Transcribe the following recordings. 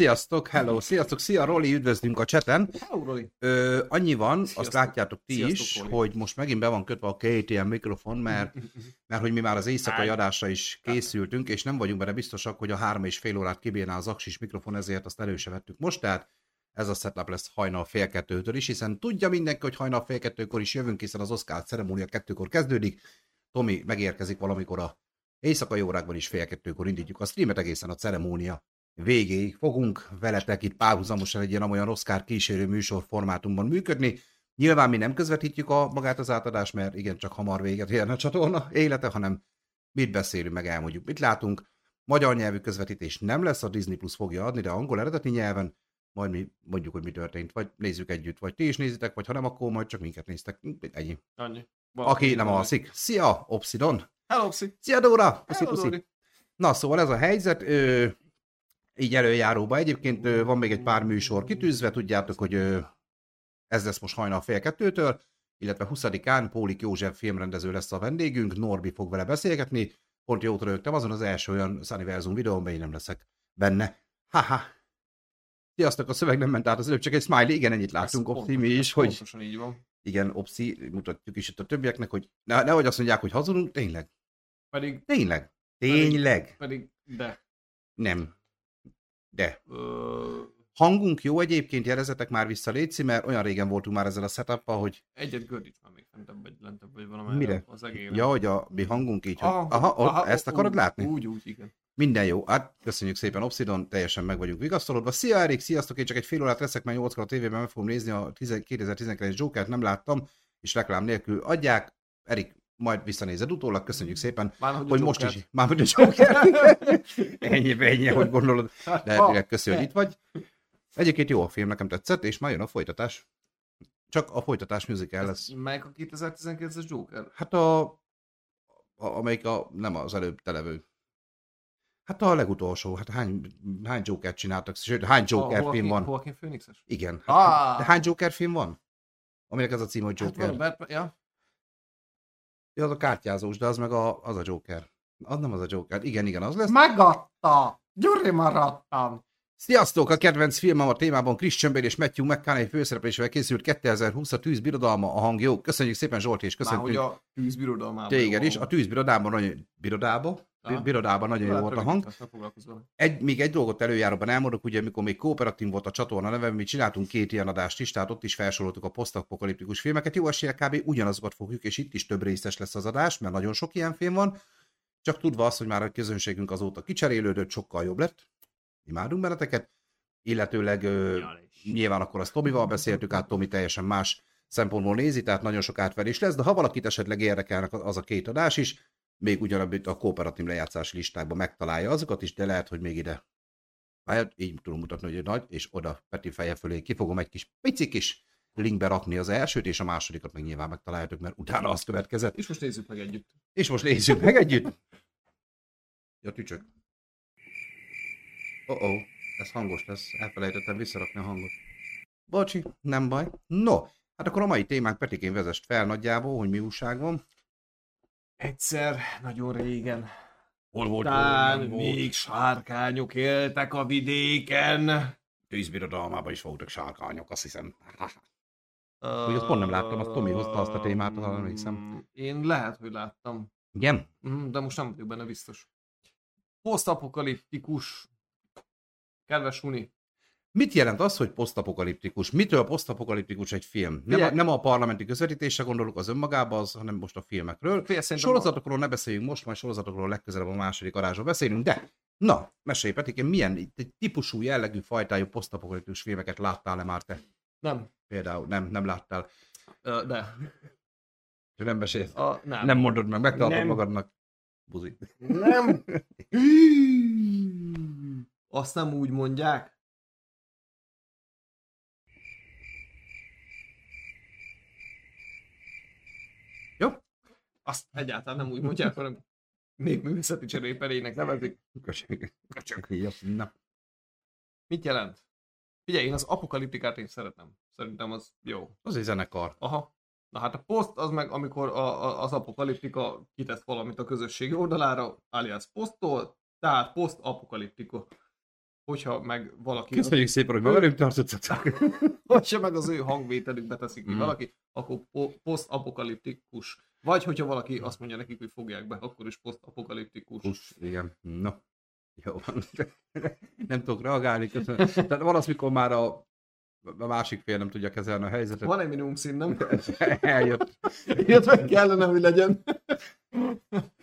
Sziasztok, hello, sziasztok, szia Roli, üdvözlünk a cseten. Hello, Roli. Ö, annyi van, Sziasztok. azt látjátok ti Sziasztok, is, Roli. hogy most megint be van kötve a KTM mikrofon, mert, mert hogy mi már az éjszakai adásra is készültünk, és nem vagyunk benne biztosak, hogy a három és fél órát kibírná az aksis mikrofon, ezért azt elő vettük most, tehát ez a setup lesz hajnal fél kettőtől is, hiszen tudja mindenki, hogy hajnal fél kettőkor is jövünk, hiszen az Oscar ceremónia kettőkor kezdődik. Tomi megérkezik valamikor a éjszakai órákban is fél kettőkor indítjuk a streamet egészen a ceremónia végéig fogunk veletek itt párhuzamosan egy ilyen olyan Oscar kísérő műsor formátumban működni. Nyilván mi nem közvetítjük a magát az átadást, mert igen, csak hamar véget érne a csatorna élete, hanem mit beszélünk, meg elmondjuk, mit látunk. Magyar nyelvű közvetítés nem lesz, a Disney Plus fogja adni, de angol eredeti nyelven, majd mi mondjuk, hogy mi történt, vagy nézzük együtt, vagy ti is nézitek, vagy ha nem, akkor majd csak minket néztek. Ennyi. Annyi. Aki nem alszik. Szia, Obsidon! Hello, Psi. Szia, Dóra! Puszi, Hello, puszi. Na, szóval ez a helyzet, ö, így előjáróba. Egyébként van még egy pár műsor kitűzve, tudjátok, hogy ez lesz most hajnal fél kettőtől, illetve 20-án Pólik József filmrendező lesz a vendégünk, Norbi fog vele beszélgetni, pont jót rögtem, azon az első olyan Sunnyversum videón, én nem leszek benne. Haha. Sziasztok, a szöveg nem ment át az előbb, csak egy smiley, igen, ennyit láttunk, Opti, mi is, hogy így van. igen, Opsi, mutatjuk is itt a többieknek, hogy ne, nehogy azt mondják, hogy hazudunk, tényleg, Pedig, tényleg, tényleg, pedig, de. nem, de. Ö, Hangunk jó egyébként, jelezetek már vissza Léci, mert olyan régen voltunk már ezzel a setup hogy egyet gördíts már még fentebb, vagy lentebb, vagy valamelyre. Mire? Az egére. ja, hogy a mi hangunk így, hogy Aha, aha, aha, aha, ezt akarod úgy, látni? Úgy, úgy, igen. Minden jó. Hát köszönjük szépen Obsidon, teljesen meg vagyunk vigasztalodva. Szia Erik, sziasztok, én csak egy fél órát leszek, mert 8 a tévében meg fogom nézni a 10 2019 Jokert, nem láttam, és reklám nélkül adják. Erik, majd visszanézed utólag, köszönjük szépen, Már hogy, hogy most is, már hogy a Joker. ennyi, ennyi, hogy gondolod. De direkt köszi, hogy itt vagy. Egyébként jó a film, nekem tetszett, és már jön a folytatás. Csak a folytatás musical lesz. Melyik a 2019-es Joker? Hát a, a amelyik a, nem az előbb televő. Hát a legutolsó, hát hány, hány Joker csináltak, sőt, hány Joker a film van? Joaquin Phoenixes? Igen. Ah! Hát, de hány Joker film van? Aminek ez a cím, hogy Hát Joker. van, Batman, ja. Ja, az a kártyázós, de az meg a, az a Joker. Az nem az a Joker. Igen, igen, az lesz. Megadta! Gyuri maradtam! Sziasztok! A kedvenc filmem a témában Christian Bale és Matthew McConaughey főszereplésével készült 2020 a tűzbirodalma, a hang jó. Köszönjük szépen Zsolti, és Már köszönjük hogy a tűzbirodalmában. téged is. A tűzbirodában nagyon... Birodában? Aha. Birodában nagyon jó volt a hang. Egy, még egy dolgot előjáróban elmondok, ugye amikor még kooperatív volt a csatorna neve, mi csináltunk két ilyen adást is, tehát ott is felsoroltuk a posztapokaliptikus filmeket. Jó esélye kb. ugyanazokat fogjuk, és itt is több részes lesz az adás, mert nagyon sok ilyen film van. Csak tudva azt, hogy már a közönségünk azóta kicserélődött, sokkal jobb lett. Imádunk benneteket. Illetőleg ö, nyilván akkor azt Tomival beszéltük át, Tomi teljesen más szempontból nézi, tehát nagyon sok átverés lesz, de ha valakit esetleg érdekelnek az a két adás is, még ugyanabban a kooperatív lejátszási listákban megtalálja azokat is, de lehet, hogy még ide hát így tudom mutatni, hogy nagy, és oda Peti feje fölé ki fogom egy kis pici kis linkbe rakni az elsőt, és a másodikat meg nyilván megtaláljátok, mert utána az következett. És most nézzük meg együtt. És most nézzük meg együtt. Ja, tücsök. Oh oh, ez hangos lesz. Elfelejtettem visszarakni a hangot. Bocsi, nem baj. No, hát akkor a mai témánk Petikén vezest fel nagyjából, hogy mi újság van. Egyszer, nagyon régen. Hol volt? Tán hol nem volt? még sárkányok éltek a vidéken. Tűzbirodalmában is voltak sárkányok, azt hiszem. Hogy azt pont nem láttam, azt Tomi hozta azt a témát, arra emlékszem. Én lehet, hogy láttam, Igen? Mm, de most nem vagyok benne biztos. Posztapokaliptikus. Kedves Uni. Mit jelent az, hogy posztapokaliptikus? Mitől posztapokaliptikus egy film? Nem a, nem a parlamenti közvetítésre gondolok az önmagába, az, hanem most a filmekről. Fél, Sorozatokról ne beszéljünk most, majd sorozatokról legközelebb a második adásról beszélünk, de na, mesélj Petikén, milyen típusú, jellegű, fajtájú posztapokaliptikus filmeket láttál-e már te? Nem, Például nem, nem láttál. Ö, de. Nem mesélsz. A, nem. Nem mondod meg, megtartod Nem. magadnak. Buzi. Nem. Azt nem úgy mondják. Jó? Azt egyáltalán nem úgy mondják, hanem népművészeti cserépelének nevezik. Köcsög. Köcsög. Na. Mit jelent? Figyelj, én az apokaliptikát én szeretem. Szerintem az jó. Az egy zenekar. Aha. Na hát a poszt az meg, amikor a, a, az apokaliptika kitesz valamit a közösségi oldalára, alias posztol, tehát poszt apokaliptika. hogyha meg valaki... Köszönjük szépen, hogy ma velünk tartottatok. hogyha meg az ő hangvételük beteszik ki Mm. valaki, akkor po- posztapokaliptikus. Vagy hogyha valaki azt mondja nekik, hogy fogják be, akkor is posztapokaliptikus. Kus, igen. Na, jó van. nem tudok reagálni, köszönöm. Tehát van az, mikor már a, a másik fél nem tudja kezelni a helyzetet. Van egy minimum szín, nem? Eljött. Ilyet meg kellene, hogy legyen.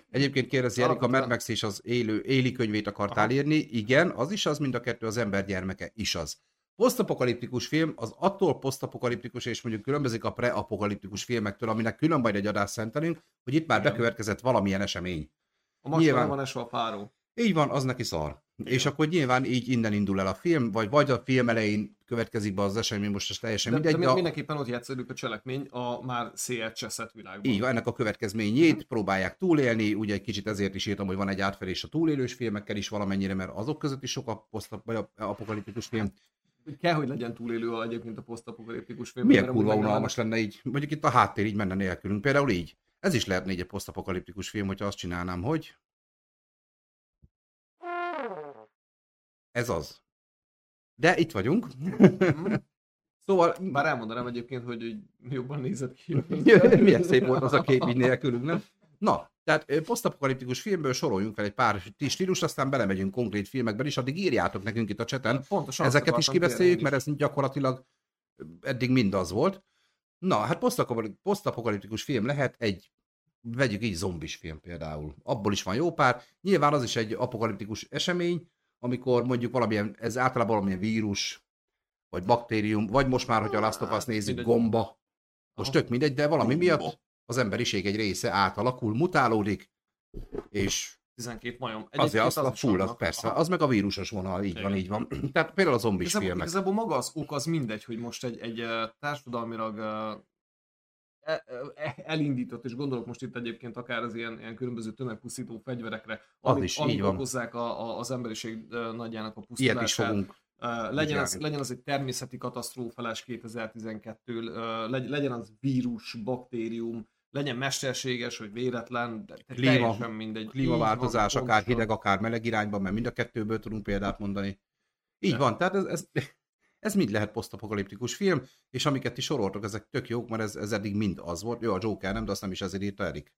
Egyébként kérdezi Erik, a Mad Max és az élő, éli könyvét akartál Aha. írni. Igen, az is az, mind a kettő az ember gyermeke is az. Posztapokaliptikus film az attól posztapokaliptikus, és mondjuk különbözik a preapokaliptikus filmektől, aminek külön majd egy adást szentelünk, hogy itt már Igen. bekövetkezett valamilyen esemény. A Nyilván. van esve a fáró. Így van, az neki szar. Igen. És akkor nyilván így innen indul el a film, vagy vagy a film elején következik be az esemény, most ez teljesen De, de mindegy, mi- de a, mindenképpen ott játszódik a cselekmény a már szétcseszett világban. így van, ennek a következményét próbálják túlélni, ugye egy kicsit ezért is írtam, hogy van egy átfedés a túlélős filmekkel is valamennyire, mert azok között is sok a apokaliptikus film. Kell, hogy legyen túlélő egyébként a posztapokaliptikus film. Milyen kurva unalmas lenne így, mondjuk itt a háttér így menne nélkülünk, például így. Ez is lehetne egy posztapokaliptikus film, hogyha azt csinálnám, hogy... Ez az. De itt vagyunk. szóval Bár elmondanám egyébként, hogy hogy jobban nézett ki. Milyen szép volt az a kép így nélkülünk, nem? Na, tehát posztapokaliptikus filmből soroljunk fel egy pár stílust, aztán belemegyünk konkrét filmekben is, addig írjátok nekünk itt a cseten, Pontosan ezeket is kibeszéljük, mert ez gyakorlatilag eddig mind az volt. Na, hát posztapokali- posztapokaliptikus film lehet egy, vegyük így, zombis film például. Abból is van jó pár. Nyilván az is egy apokaliptikus esemény, amikor mondjuk valamilyen, ez általában valamilyen vírus, vagy baktérium, vagy most már, hogyha a Last of Us nézzük, gomba, most tök mindegy, de valami miatt az emberiség egy része átalakul, mutálódik, és 12 majom. azért azt a is full, az vannak. persze, Aha. az meg a vírusos vonal, így van, Igen. így van. Tehát például a zombis Igazából, filmek. igazából maga az ok az mindegy, hogy most egy, egy társadalmilag e- e- elindított, és gondolok most itt egyébként akár az ilyen, ilyen különböző tömegpusztító fegyverekre, Az amik, is, így amik van. okozzák a, a, az emberiség nagyjának a Ilyet pusztulását. is fogunk. Legyen, az, legyen az egy természeti katasztrófálás 2012 ö, legy, legyen az vírus, baktérium, legyen mesterséges, vagy véletlen, de Klíma- teljesen mindegy. Klímaváltozás, van, akár hideg, akár meleg irányban, mert mind a kettőből tudunk példát mondani. Így De. van, tehát ez, ez, ez mind lehet posztapokaliptikus film, és amiket ti soroltok, ezek tök jók, mert ez, ez eddig mind az volt. Jó, a Joker nem, de azt nem is ezért írta Erik.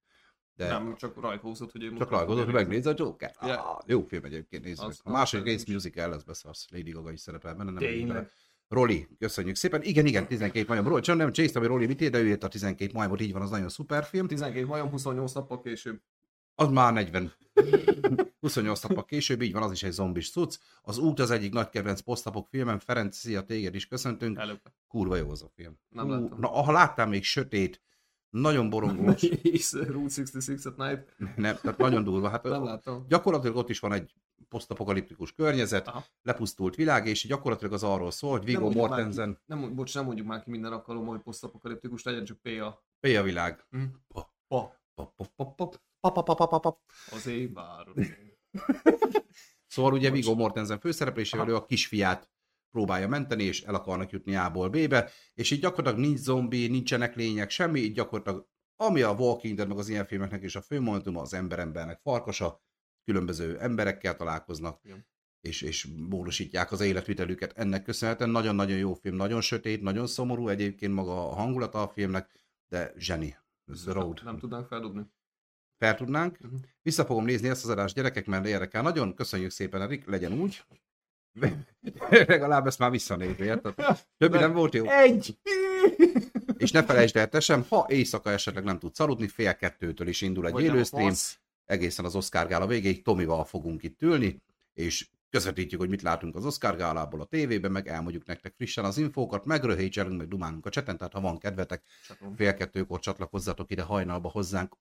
De Nem, csak rajkózott, hogy ő csak most rajgózott, hogy megnézze a Joker. Ja. Ah, jó film egyébként, nézzük. A második rész musical lesz beszarsz. Lady Gaga is szerepel benne. Nem Tényleg. Roli, köszönjük szépen. Igen, igen, 12 majom. Roli, csak nem csésztem, hogy Roli mit ír, de ő írt a 12 majomot, így van, az nagyon szuper film. 12 majom, 28 nappal később. Az már 40. 28 nappal később, így van, az is egy zombis cucc. Az út az egyik nagy kedvenc posztapok filmem. Ferenc, szia, téged is köszöntünk. Előbb. Kurva jó az a film. Nem Hú, láttam. Na, ha láttál még sötét, nagyon borongós, Route 66 at night. nem, tehát nagyon durva. Hát Nem láttam. gyakorlatilag ott is van egy posztapokaliptikus környezet, Aha. lepusztult világ, és gyakorlatilag az arról szól, hogy Viggo Mortensen, Nem, bocs, nem mondjuk már ki minden alkalommal, hogy posztapokaliptikus legyen, csak PA. P a világ. Hm. Pa, Pa. pa, pa, pa, pa, pa, pa, pa, pa, pa, pa. Az évvár. Szóval ugye. Viggo Mortensen főszereplésével Aha. ő a kisfiát próbálja menteni, és el akarnak jutni A-ból B-be, és így gyakorlatilag nincs zombi, nincsenek lények, semmi, így gyakorlatilag ami a Walking Dead meg az ilyen filmeknek is a fő momentuma, az ember-embernek farkasa, különböző emberekkel találkoznak, Igen. és, és módosítják az életvitelüket. Ennek köszönhetően nagyon-nagyon jó film, nagyon sötét, nagyon szomorú egyébként maga a hangulata a filmnek, de zseni. The road. Nem tudnánk feldobni. Fel tudnánk. Mhm. Vissza fogom nézni ezt az adást gyerekek, mert érdekel nagyon. Köszönjük szépen, Erik, legyen úgy. Legalább ezt már visszanézni, érted? Többi nem volt jó. Egy! És ne felejtsd el te sem, ha éjszaka esetleg nem tudsz aludni, fél kettőtől is indul egy nem élőstream. Egészen az Oscar gála végéig Tomival fogunk itt ülni, és közvetítjük, hogy mit látunk az Oscar gálából a tévében, meg elmondjuk nektek frissen az infókat, meg röhécselünk, meg dumálunk a cseten, tehát ha van kedvetek, Csatom. fél kettőkor csatlakozzatok ide hajnalba hozzánk.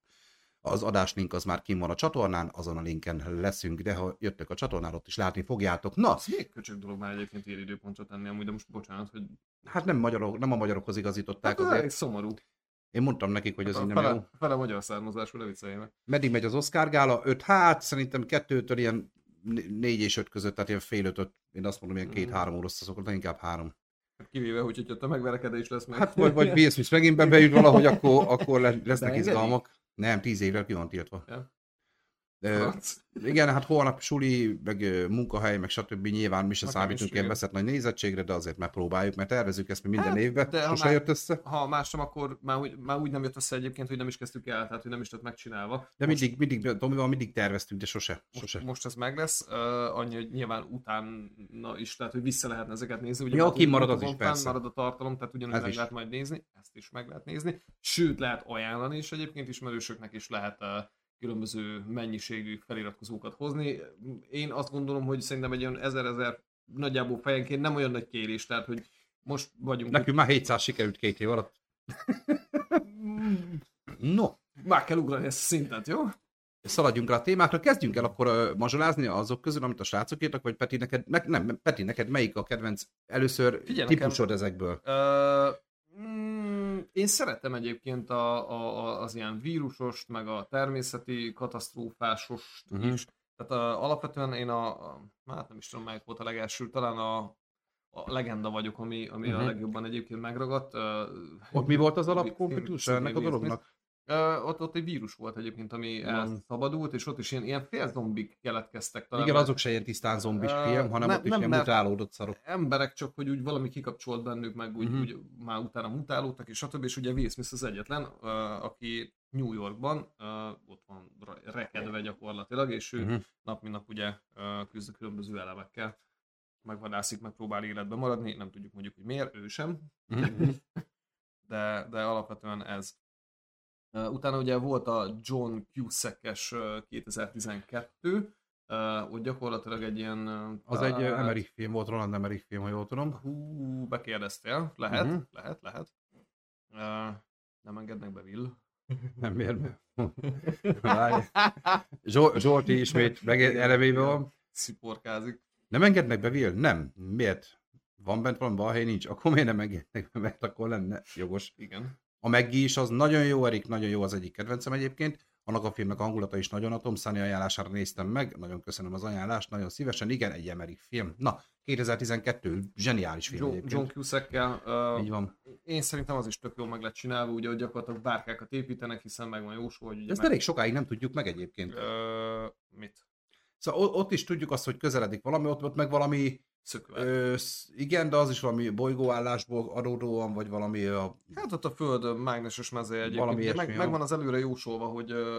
Az adáslink az már kim van a csatornán, azon a linken leszünk, de ha jöttök a csatornára, ott is látni fogjátok. Na, Az még köcsög dolog már egyébként ilyen időpontra tenni, amúgy, de most bocsánat, hogy... hát nem, magyarok, nem a magyarokhoz igazították Hát ez azért. szomorú. Én mondtam nekik, hogy Hát így a nem jó. fele, fele magyar származású, ne viccelj meg. Meddig megy az Oscar gála? 5, hát szerintem kettőtől ilyen 4 és 5 között, tehát ilyen fél ötöt, én azt mondom, ilyen Mhm. két-három óra szokott, de inkább három. Hát Kivéve, hogy hogyha tömegverekedés lesz meg. Hát vagy, vagy Will Smith megint bejut valahogy, akkor, akkor le- lesznek Beengedi? izgalmak. Nem, tíz évvel ki van tiltva. Ja. Igen, hát holnap suli, meg munkahely, meg stb. Nyilván mi se Nekem számítunk ilyen beszett nagy nézettségre, de azért megpróbáljuk, mert tervezünk ezt mi minden Hát, évben, de sose már- jött össze. Ha más nem, akkor már úgy, már úgy nem jött össze egyébként, hogy nem is kezdtük el, tehát hogy nem is lett megcsinálva. De mindig, mindig, Tomival mindig terveztünk, de sose. Most, sose. most ez meg lesz, uh, annyi, hogy nyilván utána is, tehát hogy vissza lehetne ezeket nézni. Ugye Ja, kimarad az is, persze. marad a tartalom, tehát ugyanúgy Ez meg is. lehet majd nézni, ezt is meg lehet nézni. Sőt, lehet ajánlani is egyébként, ismerősöknek is lehet uh, különböző mennyiségű feliratkozókat hozni. Én azt gondolom, hogy szerintem egy olyan ezer-ezer nagyjából fejenként nem olyan nagy kérés, tehát hogy most vagyunk... Nekünk már 700 sikerült két év alatt. No, Már kell ugrani ezt a szintet, jó? szaladjunk rá a témákra, kezdjünk el akkor uh, mazsolázni azok közül, amit a srácok írtak, vagy Peti neked, ne, nem, Peti neked melyik a kedvenc először Figyelj, típusod ezekből? Ö, mm, én szeretem egyébként a, a, az ilyen vírusost, meg a természeti katasztrófásost uh-huh. is. Tehát a, alapvetően én a, a, hát nem is tudom melyik volt a legelső, talán a, a legenda vagyok, ami, ami uh-huh. a Mhm. legjobban egyébként megragadt. Ott mi volt az alapkonfliktus ennek a dolognak? Ö, ott, ott egy vírus volt egyébként, ami elszabadult, és ott is ilyen, ilyen félzombik keletkeztek talán. Igen, azok se ilyen tisztán zombis Ö, film, hanem nem- ott is nem, ilyen mutálódott szarok. emberek csak, hogy úgy valami kikapcsolt bennük, meg úgy, uh-huh. úgy már utána mutálódtak, és stb. És ugye Will Smith az egyetlen, uh, aki New Yorkban uh, ott van rekedve gyakorlatilag, és ő uh-huh. nap mint nap ugye uh, küzd a különböző elemekkel, megvadászik, meg próbál életben maradni, nem tudjuk mondjuk, hogy miért, ő sem, Mhm. de, de alapvetően ez. Utána ugye volt a John Cusack-es uh, 2012, uh, ott gyakorlatilag egy ilyen... Uh, Az egy uh, Emmerich film volt, Roland Emmerich film, ha jól tudom. Hú, bekérdeztél. Lehet, uh-huh. lehet, lehet. Uh, nem engednek be Will. Nem miért. Zsol- Zsolti ismét elevébe van. Sziporkázik. Nem engednek be Will? Nem. Miért? Van bent valami balhely? Nincs. Akkor miért nem engednek be? Mert akkor lenne jogos. Igen. A Meggi is az nagyon jó, Erik, nagyon jó az egyik kedvencem egyébként. Annak a filmnek a hangulata is nagyon a Tom Sunny ajánlására néztem meg. Nagyon köszönöm az ajánlást, nagyon szívesen. Igen, egy Emmerich film. Na, 2012, zseniális film John, egyébként. John Cusack-kel. Uh, Így van. én szerintem az is tök jól meg lett csinálva, ugye, hogy gyakorlatilag bárkákat építenek, hiszen meg van jósol, hogy ugye Ezt meg, elég sokáig nem tudjuk meg egyébként. uh, mit? Szóval ott is tudjuk azt, hogy közeledik valami, ott, ott meg valami, Szökve. ö, igen, de az is valami bolygóállásból adódóan, vagy valami a, Hát ott a Föld mágneses mezeje egyébként. Valami ilyesmi, meg, megvan az előre jósolva, hogy uh,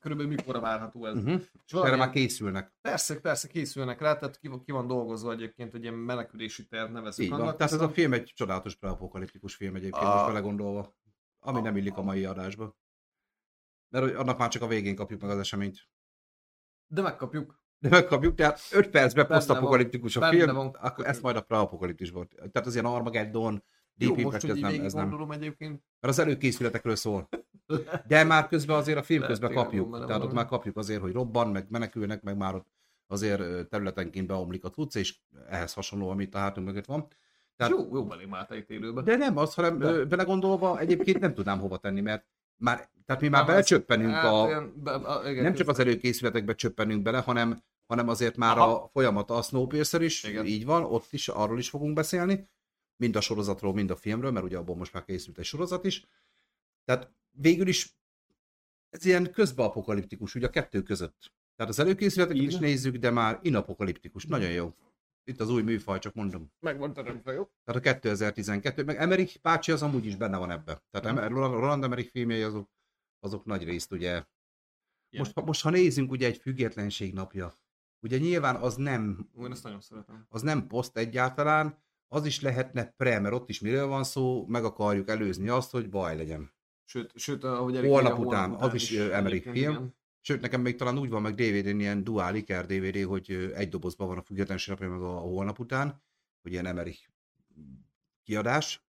körülbelül mikorra várható ez. uh-huh. És erre valamilyen- már készülnek. Persze, persze készülnek rá, tehát ki, ki van dolgozva egyébként egy ilyen menekülési terv Így van. annak. Tehát ez a film egy csodálatos preapokaliptikus film egyébként, A- most belegondolva. Ami nem illik a mai adásba. Mert hogy annak már csak a végén kapjuk meg az eseményt. De megkapjuk. De megkapjuk, tehát 5 percben posztapokaliptikus a film, van. akkor ezt majd a preapokaliptusban. Tehát az ilyen Armageddon, Deep Jó, most, ez nem, ez nem. egyébként. Mert az előkészületekről szól. De már közben azért a film Lehet, közben kapjuk. Tehát ott valami. már kapjuk azért, hogy robban, meg menekülnek, meg már ott azért területenként beomlik a cucc, és ehhez hasonló, amit a hátunk mögött van. Tehát, jó, jó belém állt egy élőbe. de nem az, hanem De. belegondolva egyébként nem tudnám hova tenni, mert már, tehát mi már Nem, belecsöppenünk Hát, a, olyan, be, a, igen, nem csak az előkészületekbe csöppenünk bele, hanem, hanem azért már Aha. a folyamata a Snowpiercer is, Igen. így van, ott is, arról is fogunk beszélni, mind a sorozatról, mind a filmről, mert ugye abból most már készült egy sorozat is. Tehát végül is ez ilyen közbeapokaliptikus, ugye a kettő között. Tehát az előkészületeket is nézzük, de már inapokaliptikus. Nagyon jó. Itt az új műfaj, csak mondom. Meg van teremtve, jó? Tehát a 2012, meg Emmerich bácsi az amúgy is benne van ebbe. Tehát Emer- Roland Emmerich filmjei azok, azok nagy részt ugye most, ha- most ha nézzünk ugye egy függetlenség napja, ugye nyilván az nem, Én ezt nagyon szeretem. az nem poszt egyáltalán, az is lehetne pre, mert ott is miről van szó, meg akarjuk előzni azt, hogy baj legyen. Sőt, sőt ahogy Erik Holnap írja, után, az is, ö, Emmerich film. igen. Sőt, nekem még talán úgy van meg DVD-n, ilyen dual iker DVD, hogy egy dobozban van a függetlenség napja, meg a, a holnap után, hogy ilyen Emmerich kiadás.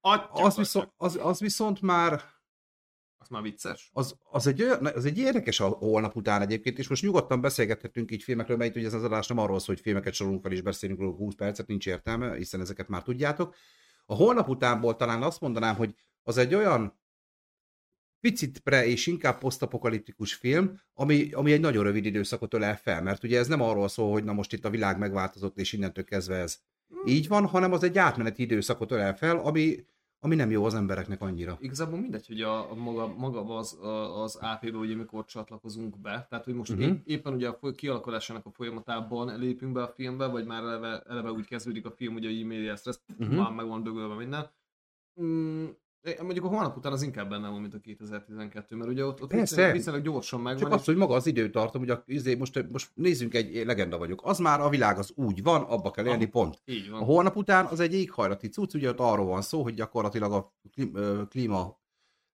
Atya, Az viszont, az, az viszont már Az már vicces. az, az, egy, olyan, az egy érdekes a holnap után egyébként, és most nyugodtan beszélgethetünk így filmekről, mert ugye ez az adás nem arról szól, hogy filmeket sorolunk fel és beszélünk róla 20 percet, nincs értelme, hiszen ezeket már tudjátok. A holnap utánból talán azt mondanám, hogy az egy olyan picit pre és inkább posztapokaliptikus film, ami, ami egy nagyon rövid időszakot ölel fel, mert ugye ez nem arról szól, hogy na most itt a világ megváltozott, és innentől kezdve ez így van, hanem az egy átmeneti időszakot ölel fel, ami, ami nem jó az embereknek annyira. Igazából mindegy, hogy a, a maga, maga az, a, az AP-ről ugye mikor csatlakozunk be, tehát hogy most uh-huh. épp, éppen ugye a kialakulásának a folyamatában lépünk be a filmbe, vagy már eleve, eleve úgy kezdődik a film, hogy a e-mail ezt, ezt uh-huh. már meg van dögölve minden. Mm, Mondjuk a holnap után az inkább benne van, mint a 2012, mert ugye ott, ott viszonylag, viszonylag gyorsan megvan. Csak az, hogy maga az időtartom, hogy a, izé, most, most nézzünk egy legenda vagyok. Az már a világ az úgy van, abba kell élni, ah, pont. Így van. A holnap után az egy éghajlati cucc, ugye ott arról van szó, hogy gyakorlatilag a klíma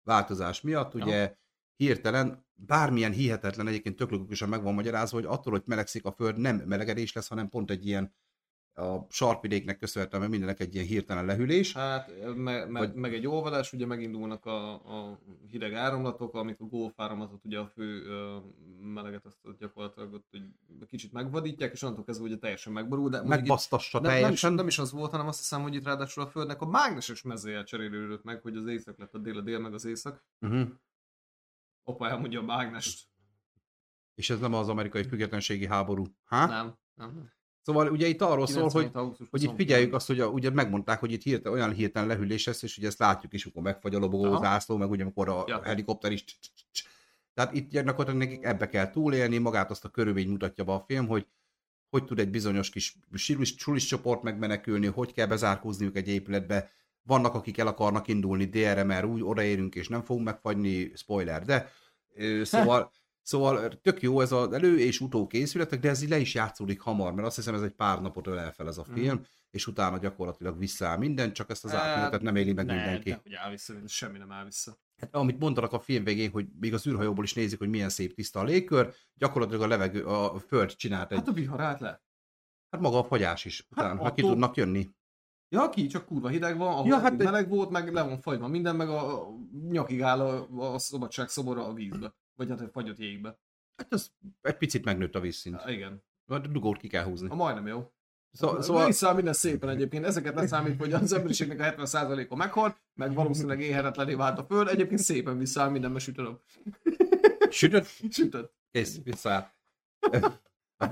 változás miatt, ugye Aha. hirtelen, bármilyen hihetetlen, egyébként tök logikusan meg van magyarázva, hogy attól, hogy melegszik a föld, nem melegedés lesz, hanem pont egy ilyen a sarkvidéknek köszönhetően, mert mindenek egy ilyen hirtelen lehűlés. Hát, me, me, vagy... meg egy óvalás, ugye megindulnak a, a hideg áramlatok, amik a golf áramlatot, ugye a fő meleget azt gyakorlatilag ott hogy kicsit megvadítják, és onnantól kezdve ugye teljesen megborul. De Megbasztassa nem, teljesen. Nem is, nem is az volt, hanem azt hiszem, hogy itt ráadásul a Földnek a mágneses mezője cserélődött meg, hogy az éjszak lett a dél, a dél meg az éjszak. Uh-huh. Opa elmondja a mágnest. És ez nem az amerikai függetlenségi háború? Ha? Nem, nem. Szóval ugye itt arról szól, hogy, hogy itt figyeljük azt, hogy a, ugye megmondták, hogy itt hirtelen, olyan hirtelen lehűlés lesz, és ugye ezt látjuk is, amikor megfagy a lobogó zászló, meg ugye amikor a ja. helikopter is tehát itt gyakorlatilag nekik ebbe kell túlélni, magát azt a körülmény mutatja be a film, hogy hogy tud egy bizonyos kis sulis csoport megmenekülni, hogy kell bezárkózniuk egy épületbe, vannak, akik el akarnak indulni mert úgy odaérünk, és nem fogunk megfagyni, spoiler, de szóval Szóval tök jó ez az elő- és utókészületek, de ez így le is játszódik hamar, mert azt hiszem ez egy pár napot ölel fel ez a film, mm. és utána gyakorlatilag visszaáll minden, csak ezt az hát, átmenetet nem éli meg ne, mindenki. Nem, hogy áll vissza, semmi nem áll vissza. Hát, amit mondanak a film végén, hogy még az űrhajóból is nézik, hogy milyen szép tiszta a légkör, gyakorlatilag a levegő, a föld csinált egy... Hát a vihar át le. Hát maga a fagyás is, utána, hát, attól... ki tudnak jönni. Ja, ki, csak kurva hideg van, ahol ja, hát meleg volt, meg le van fagyva minden, meg a nyakig áll a, a szabadság szobora a vízbe, vagy hát a fagyott jégbe. Hát az egy picit megnőtt a vízszint. Ha, igen. A dugót ki kell húzni. A majdnem jó. Szó, szóval... Vissza minden szépen egyébként. Ezeket ne számít, hogy az emberiségnek a 70%-a meghalt, meg valószínűleg éhetetlené vált a föld. Egyébként szépen visszaáll mindenbe sütölöm. Sütött? Sütött. Kész, visszaáll.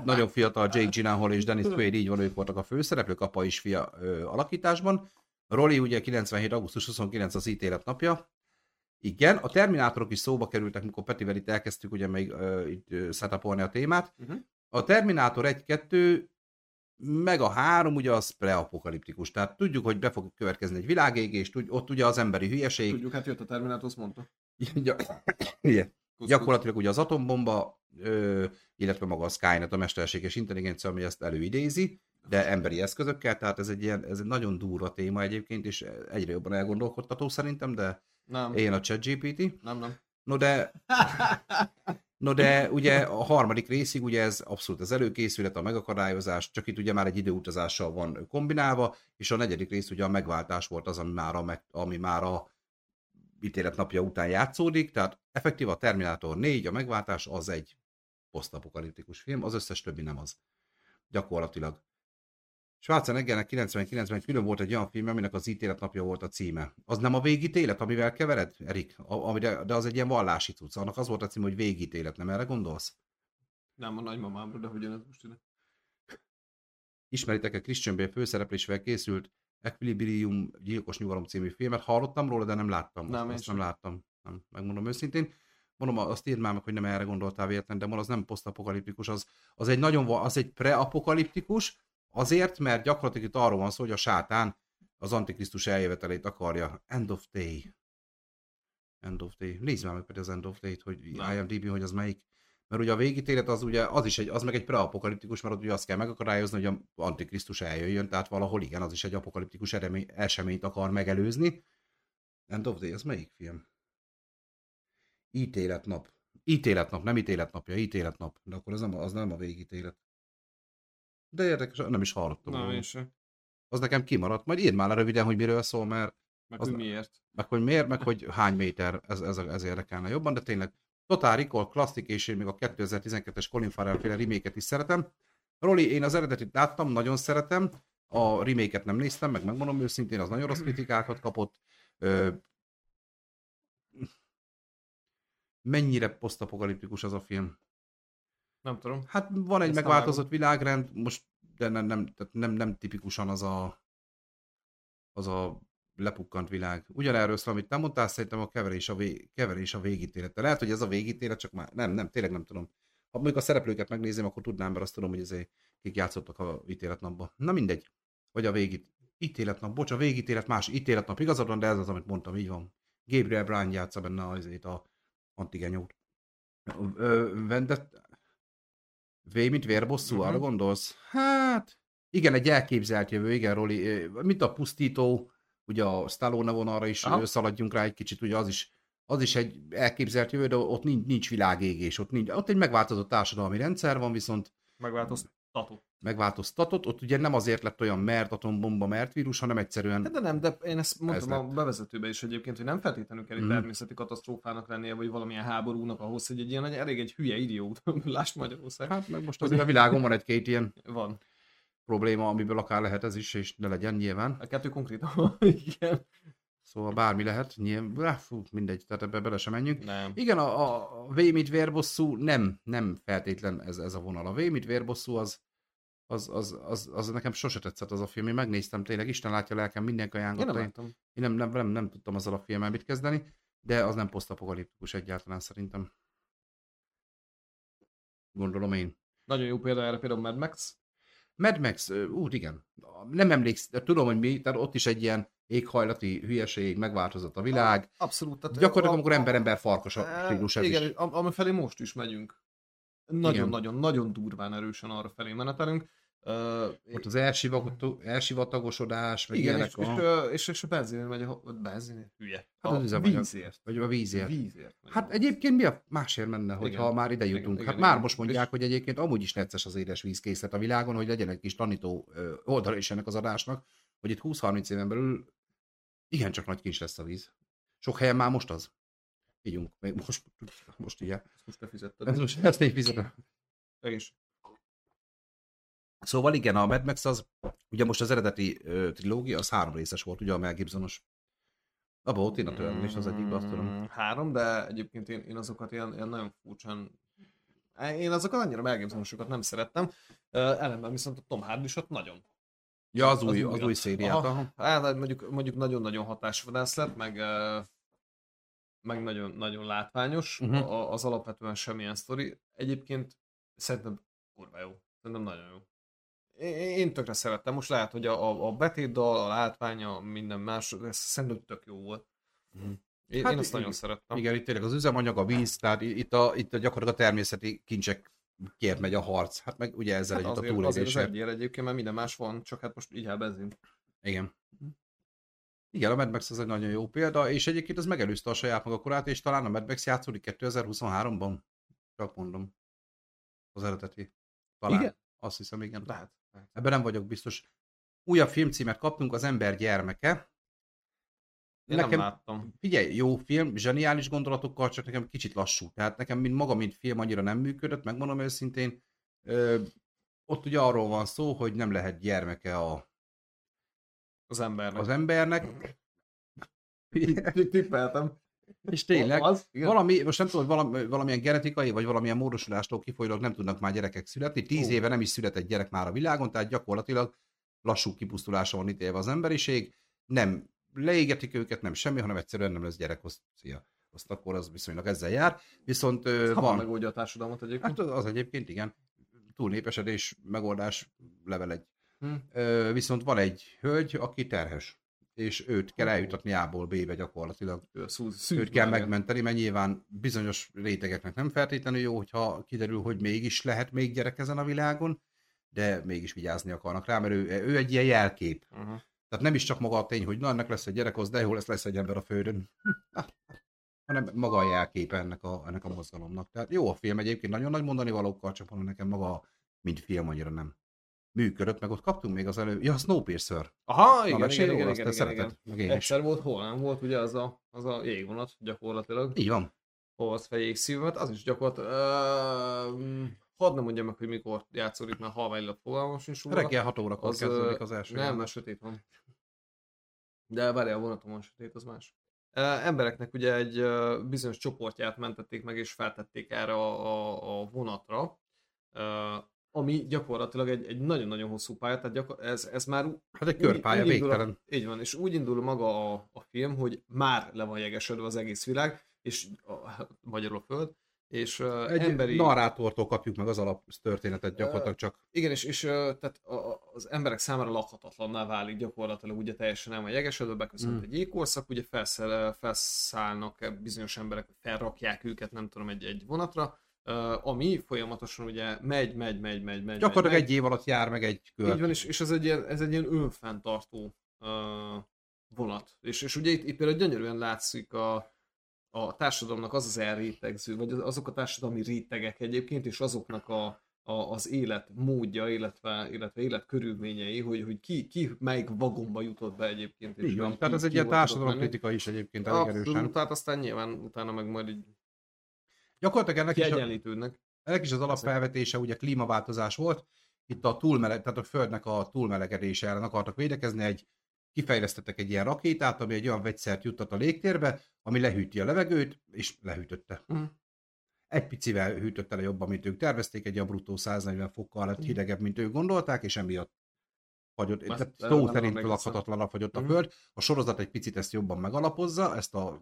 Nagyon fiatal Jake Gyllenhaal és Dennis Quaid, így van, ők voltak a főszereplők, apa és fia ö, alakításban. Roli ugye 97. augusztus 29 az ítélet napja, igen, a Terminátorok is szóba kerültek, mikor Petivel itt elkezdtük ugye még uh, itt uh, setupolni a témát. Uh-huh. A Terminátor 1-2 meg a 3 ugye az preapokaliptikus, tehát tudjuk, hogy be fog következni egy világégés, tud, ott ugye az emberi hülyeség. Tudjuk, hát jött a Terminátor, azt mondta. igen. Gyakorlatilag ugye az atombomba, ö, illetve maga a Skynet, a mesterséges intelligencia, ami ezt előidézi, de emberi eszközökkel, tehát ez egy, ilyen, ez egy nagyon durva téma egyébként, és egyre jobban elgondolkodtató szerintem, de nem. Éljen a ChatGPT. Nem, nem. No de, no de ugye a harmadik részig ugye ez abszolút az előkészület, a megakadályozás, csak itt ugye már egy időutazással van kombinálva, és a negyedik rész ugye a megváltás volt az, ami már a, meg, ami már a ítélet napja után játszódik, tehát effektív a Terminátor 4, a megváltás az egy posztapokaliptikus film, az összes többi nem az. Gyakorlatilag. Schwarzeneggernek 99-ben külön volt egy olyan film, aminek az ítélet napja volt a címe. Az nem a végítélet, amivel kevered, Erik? A, de, de az egy ilyen vallási cucc. Annak az volt a címe, hogy végítélet, nem erre gondolsz? Nem, a nagymamámra, de hogyan ez most ide? Ismeritek-e Christian Bale főszereplésével készült Equilibrium gyilkos nyugalom című filmet? Hallottam róla, de nem láttam. Nem, azt, azt nem láttam. Nem, megmondom őszintén. Mondom, azt írd már meg, hogy nem erre gondoltál véletlen, de az nem posztapokaliptikus, az, az egy nagyon, az egy preapokaliptikus, Azért, mert gyakorlatilag itt arról van szó, hogy a sátán az Antikrisztus eljövetelét akarja. End of day. End of day. Nézd már meg pedig az End of Day-t, hogy IMDb, hogy az melyik. Mert ugye a végítélet az ugye, az is egy, az meg egy preapokaliptikus, mert ott ugye azt kell megakadályozni, hogy a Antikrisztus eljöjjön, tehát valahol igen, az is egy apokaliptikus eremény, eseményt akar megelőzni. End of Day, az melyik film? Ítéletnap. Ítéletnap, nem ítéletnapja, ítéletnap. De akkor az nem, az nem a végítélet. De érdekes, nem is hallottam. Nem, én sem. Az nekem kimaradt. Majd írd már le röviden, hogy miről szól, mert... Meg az, hogy miért. Meg hogy miért, meg hogy hány méter, ez, ez, ez érdekelne jobban, de tényleg Total Recall klasszik, és én még a 2012-es Colin Farrell féle remake is szeretem. Roli, én az eredetit láttam, nagyon szeretem, a remake nem néztem, meg megmondom őszintén, az nagyon rossz kritikákat kapott. Ö... Mennyire posztapokaliptikus az a film? Nem tudom. Hát van egy Ezt megváltozott világrend, most de nem, nem, tehát nem, nem tipikusan az a az a lepukkant világ. Ugyanerről szól, amit te mondtál, szerintem a keverés a, vég, keverés a végítélete. Lehet, hogy ez a végítélet, csak már nem, nem, tényleg nem tudom. Ha mondjuk a szereplőket megnézem, akkor tudnám, mert azt tudom, hogy ezért kik játszottak a ítéletnapba. Na mindegy. Vagy a végít, ítéletnap, bocs, a végítélet más ítéletnap, igazad van, de ez az, amit mondtam, így van. Gabriel Bryan játsza benne azért a antigenyót. Vendett... V, mint vérbosszú, uh-huh. arra gondolsz? Hát, igen, egy elképzelt jövő, igen, Roli, mint a pusztító, ugye a Stallone vonalra is Aha. szaladjunk rá egy kicsit, ugye az is, az is egy elképzelt jövő, de ott nincs, nincs világégés, ott, nincs, ott egy megváltozott társadalmi rendszer van, viszont megváltoztatott. Megváltoztatott, ott ugye nem azért lett olyan mert atombomba, mert vírus, hanem egyszerűen... De, de nem, de én ezt mondtam ez a bevezetőben is egyébként, hogy nem feltétlenül kell egy mm. természeti katasztrófának lennie, vagy valamilyen háborúnak ahhoz, hogy egy ilyen elég egy hülye idiót, lásd Magyarország. Hát meg most azért a világon van egy-két ilyen van. probléma, amiből akár lehet ez is, és ne legyen nyilván. A kettő konkrétan, igen. Szóval bármi lehet, nyilván, fú, mindegy, tehát ebbe bele sem menjünk. Nem. Igen, a, a Vémit vérbosszú nem, nem feltétlen ez, ez a vonal. A Vémit vérbosszú az, az, az, az, az, nekem sose tetszett az a film. Én megnéztem tényleg, Isten látja lelkem, mindenki ajánlotta. Én nem, én, én nem, nem, nem, nem, tudtam azzal a filmmel mit kezdeni, de az nem posztapokaliptikus egyáltalán szerintem. Gondolom én. Nagyon jó példa erre például Mad Max. Mad Max, úgy igen. Nem emlékszem, tudom, hogy mi, tehát ott is egy ilyen éghajlati hülyeség, megváltozott a világ. Abszolút. Tehát Gyakorlatilag, amikor ember-ember farkas a e, stílus ez Igen, is. amifelé most is megyünk. Nagyon-nagyon-nagyon durván erősen arra felé menetelünk. Uh, Ott az elsivatagosodás, meg igen, ilyenek. És, a... és, és, a benzin megy a benzin, hülye. Hát a az vízért. Vagy a vízért. vízért hát egyébként mi a másért menne, hogyha igen. már ide jutunk? Igen, hát igen, már igen. most mondják, és... hogy egyébként amúgy is necces az édes vízkészlet a világon, hogy legyen egy kis tanító oldal is ennek az adásnak, hogy itt 20-30 éven belül igencsak nagy kincs lesz a víz. Sok helyen már most az. Ígyunk. Még most, most ilyen. Ezt most te fizetted. Ezt most ezt én fizetem. És. Szóval igen, a Mad Max az, ugye most az eredeti ö, trilógia, az három részes volt, ugye a Mel Gibsonos. Abba ott én a Turner is az egyikben, azt tudom. Mm, három, de egyébként én, én azokat ilyen, ilyen nagyon furcsán én azokat annyira Mel Gibsonosokat nem szerettem. Uh, ellenben viszont a Tom Hardy ott nagyon. Ja, az, az új, az új szériát. Aha. Hát mondjuk, mondjuk nagyon-nagyon hatásvadász lett, meg, meg nagyon, nagyon látványos. Uh-huh. Az alapvetően semmilyen sztori. Egyébként szerintem kurva jó. Szerintem nagyon jó én tökre szerettem. Most lehet, hogy a, a, a betétdal, a látványa, minden más, ez szerintem tök jó volt. Mm. Én, hát én azt nagyon szerettem. Igen, itt tényleg az üzemanyag, a víz, tehát itt, a, itt a gyakorlatilag a természeti kincsek kért megy a harc. Hát meg ugye ezzel hát együtt azért, a túlélésre. Azért az egyébként, mert minden más van, csak hát most így el benzin. Igen. Igen, a Mad Max az egy nagyon jó példa, és egyébként az megelőzte a saját maga korát, és talán a Mad Max játszódik 2023-ban. Csak mondom. Az eredeti. Talán. Igen? Azt hiszem, igen. Lehet. Ebben nem vagyok biztos. Újabb filmcímet kaptunk, Az ember gyermeke. Én nekem, nem láttam. Figyelj, jó film, zseniális gondolatokkal, csak nekem kicsit lassú. Tehát nekem, mint maga, mint film annyira nem működött, megmondom őszintén. Ö, ott ugye arról van szó, hogy nem lehet gyermeke a, az embernek. Az embernek. Tippeltem. És tényleg, az, valami, most nem tudom, hogy valami, valamilyen genetikai, vagy valamilyen módosulástól kifolyólag nem tudnak már gyerekek születni. Tíz Ó. éve nem is született gyerek már a világon, tehát gyakorlatilag lassú kipusztulása van ítélve az emberiség. Nem leégetik őket, nem semmi, hanem egyszerűen nem lesz gyerek, szia. Azt akkor az viszonylag ezzel jár. Viszont Ez van... megoldja a társadalmat egyébként. Hát az, az egyébként igen. Túlnépesedés, megoldás, level egy. Hm. Viszont van egy hölgy, aki terhes és őt kell eljutatni A-ból B-be gyakorlatilag. Szűz, őt kell megmenteni, mert nyilván bizonyos rétegeknek nem feltétlenül jó, hogyha kiderül, hogy mégis lehet még gyerek ezen a világon, de mégis vigyázni akarnak rá, mert ő, ő egy ilyen jelkép. Uh-huh. Tehát nem is csak maga a tény, hogy na, ennek lesz egy gyerek, az de jó lesz, lesz egy ember a földön. hanem maga a jelképe ennek a, ennek a mozgalomnak. Tehát jó a film egyébként, nagyon nagy mondani valókkal, csak nekem maga, mint film annyira nem működött, meg ott kaptunk még az elő... Ja, a Snowpiercer. Aha, igen, Na, igen, igen, igen, igen, igen. Meg én Egyszer is. volt, hol nem volt, ugye az a, az a jégvonat gyakorlatilag. Így van. Hol az fejjégszívemet, az is gyakorlatilag... Uh, hadd nem mondjam meg, hogy mikor játszódik, mert halványilag fogalmam sincs róla. Reggel 6 órakor az, kezdődik az első. Nem, mert sötét van. De várj, a vonaton van sötét, az más. Uh, embereknek ugye egy uh, bizonyos csoportját mentették meg, és feltették erre a, a, a vonatra. Uh, ami gyakorlatilag egy, egy nagyon-nagyon hosszú pálya, tehát gyakor- ez, ez már Hát egy körpálya, úgy indul a- így van, és úgy indul maga a, a film, hogy már le van jegesedve az egész világ, és a, magyarul a föld, és uh, Egy emberi... narrátortól kapjuk meg az alap történetet gyakorlatilag csak. Igen, és, és uh, tehát a, az emberek számára lakhatatlanná válik gyakorlatilag, ugye teljesen nem a jegesedve, beköszönt Mm. egy jégkorszak, ugye felszel, felszállnak bizonyos emberek, felrakják őket, nem tudom, egy, egy vonatra, uh, ami folyamatosan ugye megy, megy, megy, megy, megy. Gyakorlatilag megy, egy év alatt jár meg egy kör. így van, és, és ez, egy ilyen, ez egy ilyen önfenntartó uh, vonat. És, és ugye itt, itt például gyönyörűen látszik a, a társadalomnak az az elrétegző, vagy az- azok a társadalmi rétegek egyébként, és azoknak a, a, az élet módja, illetve, illetve élet körülményei, hogy, hogy ki, ki melyik vagomba jutott be egyébként. Így van. Tehát ez egy ilyen társadalomkritika is egyébként elég erősen. Tehát aztán nyilván utána meg majd így Gyakorlatilag ennek is, a, ennek is az alapfelvetése ugye klímaváltozás volt. Itt a túlmeleg, tehát a Földnek a túlmelegedése ellen akartak védekezni, egy kifejlesztettek egy ilyen rakétát, ami egy olyan vegyszert juttat a légtérbe, ami lehűti a levegőt, és lehűtötte. Mhm. Egy picivel hűtötte le jobban, mint ők tervezték, egy bruttó 140 fokkal lett Mhm. hidegebb, mint ők gondolták, és emiatt fagyott, Azt szó szerint lakhatatlanra fagyott a Mhm. föld. A sorozat egy picit ezt jobban megalapozza, ezt a,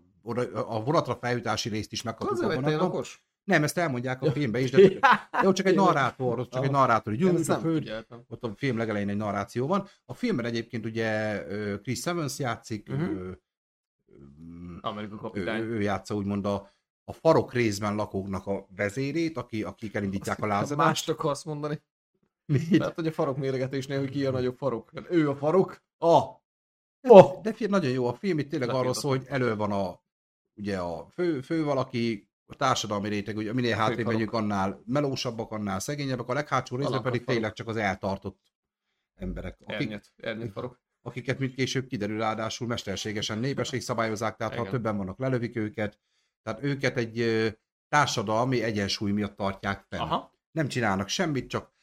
a vonatra feljutási részt is megkapjuk Azért a okos? Nem, ezt elmondják a filmben is, de jó, csak egy narrátor, ott csak egy narrátor, hogy ezt a föld, ott a film legelején egy narráció van. A filmben egyébként ugye Chris Evans játszik, Mhm. ö, Amerika ő, kapitány. ő játsza úgymond a, a farok részben lakóknak a vezérét, aki, akik elindítják a lázadást. Mást akarsz mondani? Mit? Mert hogy a farok méregetésnél, hogy ki a nagyobb farok. Hát Ő a farok. A. Oh. De fi- nagyon jó a film, itt tényleg arról szól, hogy elő van a, ugye a fő, fő valaki, a társadalmi réteg, ugye minél hátrébb megyünk, annál melósabbak, annál szegényebbek, a leghátsó részben pedig farok. tényleg csak az eltartott emberek, akik, Ernyet, ernyet farok. akiket mint később kiderül ráadásul mesterségesen népesség szabályozzák, tehát ha Igen. többen vannak, lelövik őket, tehát őket egy társadalmi egyensúly miatt tartják fenn. Aha. Nem csinálnak semmit, csak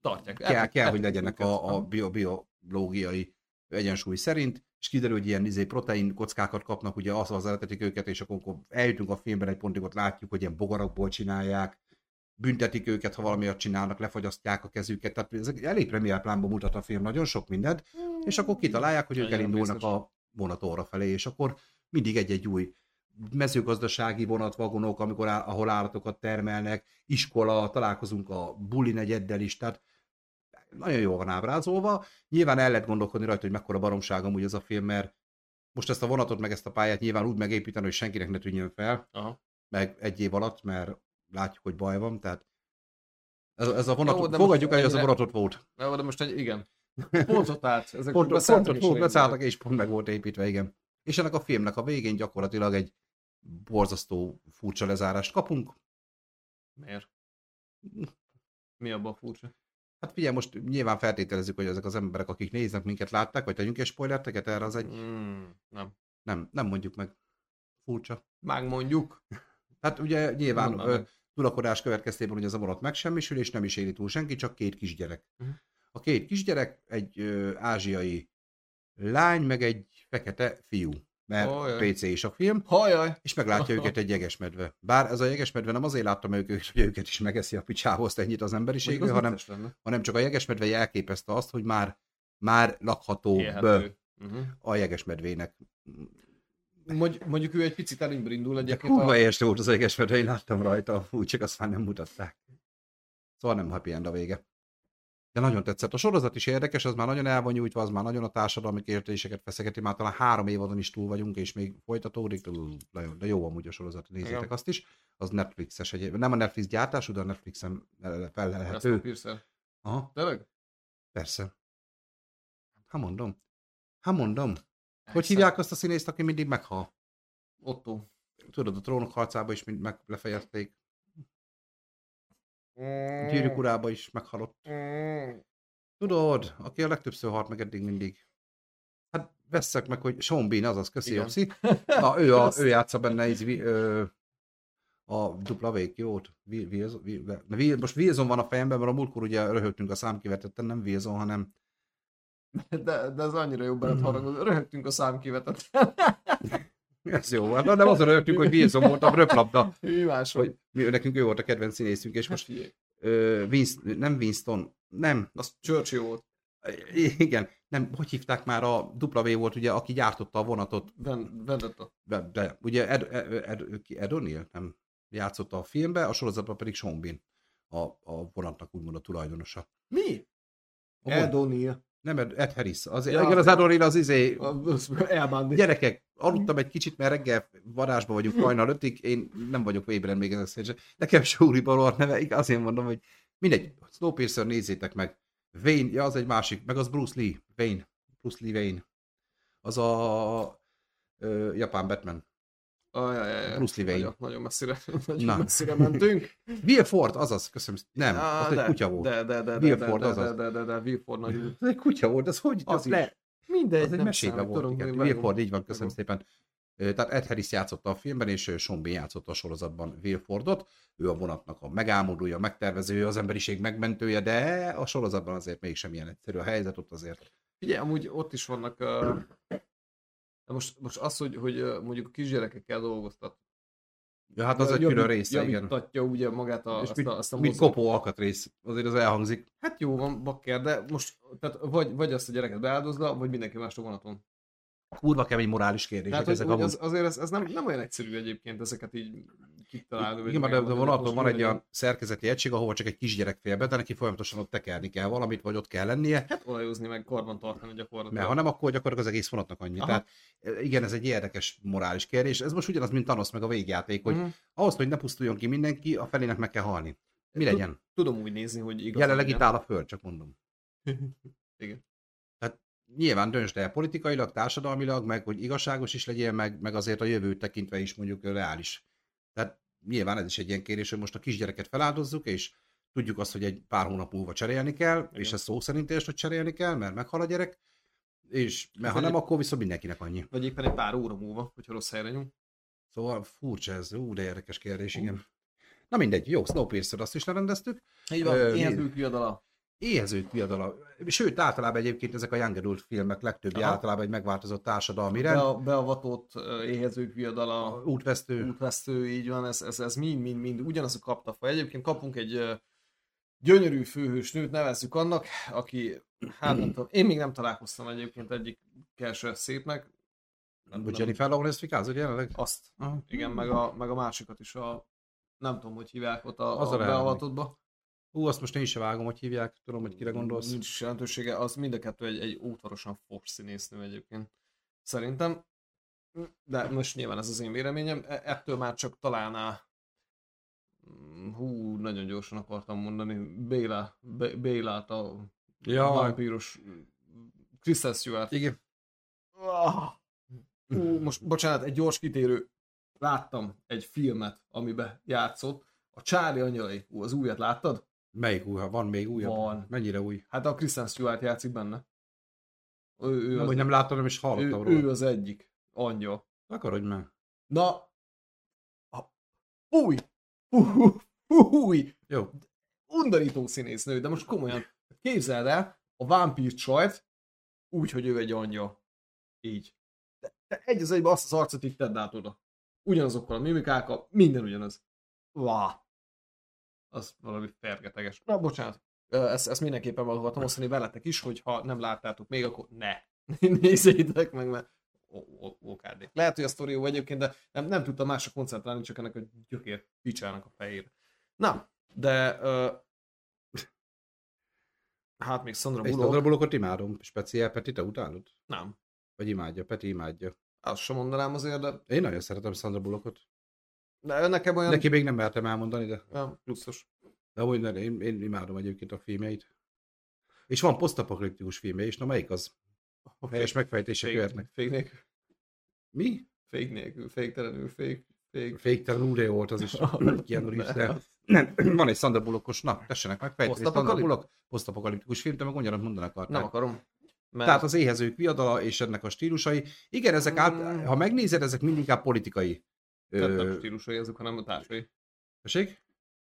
Tartják. kell, kell hogy Eltetik legyenek a, a bio, biológiai egyensúly szerint, és kiderül, hogy ilyen izé, protein kockákat kapnak, ugye az az eltetik őket, és akkor amikor eljutunk a filmben egy pontig, ott látjuk, hogy ilyen bogarakból csinálják, büntetik őket, ha valamiért csinálnak, lefagyasztják a kezüket, tehát ez elég premierplánban mutat a film nagyon sok mindent, és akkor kitalálják, hogy ők elindulnak biztos. a vonatóra felé, és akkor mindig egy-egy új mezőgazdasági vonatvagonok, amikor á, ahol állatokat termelnek, iskola, találkozunk a buli negyeddel is, tehát nagyon jól van ábrázolva. Nyilván el lehet gondolkodni rajta, hogy mekkora baromság amúgy ez a film, mert most ezt a vonatot, meg ezt a pályát nyilván úgy megépíteni, hogy senkinek ne tűnjön fel, Aha. meg egy év alatt, mert látjuk, hogy baj van, tehát ez, a- ez a vonat, Jó, de fogadjuk el, hogy ez a vonatot volt. Na, de most egy, igen. Pontot át. Ezek Pont, pontot volt, beszálltak, és pont meg volt építve, igen. És ennek a filmnek a végén gyakorlatilag egy borzasztó furcsa lezárást kapunk. Miért? Mi abban furcsa? Hát figyelj, most nyilván feltételezzük, hogy ezek az emberek, akik néznek minket, látták, vagy tegyünk egy spoilerteket erre, az egy... Mm, nem. Nem, nem mondjuk meg. Furcsa. Megmondjuk. Hát ugye nyilván meg. tulakodás következtében, hogy ez a vonat megsemmisül, és nem is éli túl senki, csak két kisgyerek. Mhm. A két kisgyerek egy ö, ázsiai lány, meg egy fekete fiú. Mert Ojaj. PC is a film, Hajaj! és meglátja őket egy jegesmedve. Bár ez a jegesmedve nem azért látta meg őket, hogy őket is megeszi a picsához ennyit az emberiségről, Mondjuk az hanem, hanem csak a jegesmedve jelképezte azt, hogy már, már lakható. Uh-huh. a jegesmedvének. Mondj, mondjuk ő egy picit előbbre indul egyébként. kurva a... volt az jegesmedve, én láttam rajta, úgy csak azt már nem mutatták. Szóval nem happy end a vége. De nagyon tetszett. A sorozat is érdekes, az már nagyon el van nyújtva, az már nagyon a társadalmi kérdéseket feszegeti, már talán három évadon is túl vagyunk, és még folytatódik, Ú, nagyon- de jó amúgy a sorozat, nézzétek Igen. azt is. Az Netflixes egyéb. Nem a Netflix gyártású, de a Netflixen fellelhető. a Pierce-el. Aha, Tényleg? persze. Ha mondom. Ha mondom. Hogy hívják azt a színészt, aki mindig meghal? Otto. Tudod, a trónok harcába is mind meg lefejezték. Mm. Gyűrűk urába is meghalott. Mm. Tudod, aki a legtöbbször halt meg eddig mindig. Hát vesszek meg, hogy Sean Bean, azaz, köszi. Jopszi. Na, ő, a, ő játsza benne vi- ö, a dupla vég, jót. Wilson- Vi- Most Wilson van a fejemben, mert a múltkor ugye röhögtünk a számkivetetten, nem Wilson, hanem De, de ez annyira jó beled haragod. Röhögtünk a számkivetet. Ez jó. Hát nem azon röhögtünk, hogy Wilson volt a röplabda. Máshogy. Hogy mi, nekünk ő volt a kedvenc színészünk, és most Most ö, Winston, nem Winston, nem, Az Churchill volt. igen, nem, hogy hívták már a W volt, ugye, aki gyártotta a vonatot, Ven- Vendetta. de, de ugye Ed, Ed, Ed, Ed O'Neill, nem játszotta a filmbe, a sorozatban pedig Sean Bean, a, a vonatnak úgymond a tulajdonosa. Mi? A Ed O'Neill. Nem, Ed, Harris. Az, Ja, igen, az Ed O'Neill az izé, Elbándi. Gyerekek, aludtam egy kicsit, mert reggel varázsba vagyunk hajnal ötig, én nem vagyok ébren még ezek szerint. Nekem Sóri Balor neve, azért mondom, hogy mindegy, Snowpiercer nézzétek meg. Wayne, ja, az egy másik, meg az Bruce Lee, Wayne, Bruce Lee Wayne. Az a ö, japán Batman. Ajajaj, Bruce Lee. Nagyon, nagyon messzire, nagyon Na. messzire mentünk. Will Ford, azaz, köszönöm. Nem, Á, egy de, kutya volt. De, de, de, Will de, Ford, de, de, azaz. de, de, de, Will Ford nagy. Az egy kutya volt, az hogy? Az Az, le, Mindegy, az egy számít, volt. Igen. Will. Ford, így van, köszönöm szépen. Tehát Ed Harris játszotta a filmben, és Sean Bean játszotta a sorozatban Will Fordot. Ő a vonatnak a megálmodója, megtervezője, az emberiség megmentője, de a sorozatban azért mégsem ilyen egyszerű a helyzet, ott azért. Figyelj, amúgy ott is vannak... Uh, most, most az, hogy, hogy mondjuk a kisgyerekekkel dolgoztat. Ja, hát az egy külön része, igen. Ugye magát a, És azt mit, a, azt a mit kopó alkatrész, azért az elhangzik. Hát jó van, bakker, de most tehát vagy, vagy azt a gyereket beáldozza, vagy mindenki más a vonaton. Kurva kemény morális kérdések Tehát hogy, ezek hogy az, azért ez, ez nem, nem olyan egyszerű egyébként ezeket így kitalálni. Igen, hogy vonaton most van egy olyan szerkezeti egység, ahova csak egy kisgyerek fél be, de neki folyamatosan ott tekerni kell valamit, vagy ott kell lennie. Hát olajozni, meg karban tartani gyakorlatilag. Mert ha nem, akkor gyakorlatilag az egész vonatnak annyi. Aha. Tehát e, igen, ez egy érdekes morális kérdés. Ez most ugyanaz, mint Thanos meg a végjáték, hogy Mhm. ahhoz, hogy ne pusztuljon ki mindenki, a felének meg kell halni. Mi legyen? Tudom úgy nézni, hogy igaz. Jelenleg itt áll a föld, csak mondom. Igen. Tehát nyilván döntsd el politikailag, társadalmilag, meg hogy igazságos is legyél, meg, meg azért a jövőt tekintve is mondjuk reális. Tehát nyilván ez is egy ilyen kérdés, hogy most a kisgyereket feláldozzuk, és tudjuk azt, hogy egy pár hónap múlva cserélni kell, Igen. és ez szó szerint is, hogy cserélni kell, mert meghal a gyerek, és mert ha nem, akkor viszont mindenkinek annyi. Vagy éppen egy pár óra múlva, hogyha rossz helyre nyom. Szóval furcsa ez, ú, de érdekes kérdés, igen. Na mindegy, jó, Snowpiercer azt is lerendeztük. Így van, Ö, éhezők viadala. Éhezők viadala. Sőt, általában egyébként ezek a Young Adult filmek legtöbbje Aha. általában egy megváltozott társadalmi rend. Be, beavatott éhezők viadala. Útvesztő. útvesztő, így van, ez, ez, ez mind, mind, mind ugyanaz a kaptafa. Egyébként kapunk egy gyönyörű főhős nőt, nevezzük annak, aki, hát nem tudom, én még nem találkoztam egyébként egyikkel se szépnek. Nem, Vagy nem, Jennifer Lawrence fikázott jelenleg? azt, Aha. igen, meg a, meg a másikat is, a, nem tudom, hogy hívják ott a, Az a a beavatottba. Ú, azt most én is vágom, hogy hívják, tudom, hogy kire gondolsz. Nincs jelentősége, az mind a kettő egy, egy ótvarosan fos színésznő egyébként. Szerintem. De most nyilván ez az én véleményem. E- Ettől már csak talán a... Mm, Hú, nagyon gyorsan akartam mondani. Béla, Bé- Bélát a Ja, vampírus Kristen Stewart. igen. Ah! Ú, most bocsánat, egy gyors kitérő. Láttam egy filmet, amiben játszott. A Csári Angyalai. Ú, az újat láttad? Melyik új? Van még újabb? Van. Mennyire új? Hát a Kristen Stewart játszik benne. Ő, ő, Nem, az, hogy nem láttam, nem is ő, hallottam ő róla. az egyik angyal. Akarodj meg. Na, fúj, fúj, fúj, Jó. undorító színésznő, de most komolyan képzeld el a vámpír csajt úgy, hogy ő egy angyal. Így. De, de egy az egyben azt az arcot itt tedd át oda. Ugyanazokkal a mimikákkal, minden ugyanaz. Vá. Az valami fergeteges. Na, bocsánat. Ezt, ezt mindenképpen akartam osztani veletek is, hogy ha nem láttátok még, akkor ne. Nézzétek meg, mert OKD. Lehet, hogy a sztori jó egyébként, de nem, nem tudtam másra koncentrálni, csak ennek a gyökér picsának a fejére. Na, de ö, hát még Sandra Bullock, Sandra Bullockot imádom. Speciál Peti, te utálod? nem. Vagy imádja? Peti imádja. Azt sem mondanám azért, de, Én nagyon szeretem Sandra Bullockot. De nekem olyan Neki még nem mertem elmondani, de, olyan pluszos. de amúgy nem, én, én imádom egyébként a filmjeit. És van posztapokaliptikus filmje is, na melyik az? Helyes megfejtések jöhetnek. Fake nélkül. Mi? Fake nélkül, féktelenül, fake, fake. Féktelen úré volt az is. Keanu Reeves, de- Nem, van egy Sandra Bullockos, na, tessenek megfejteni. Sandra Bullock, posztapokaliptikus film, de meg ugyanat mondanak akarták. Nem akarom. Mert Tehát az éhezők viadala és ennek a stílusai. Igen, ezek át, Mm. ha megnézed, ezek mindig politikai. Nem, nem stílusai azok, hanem a társai. tessék?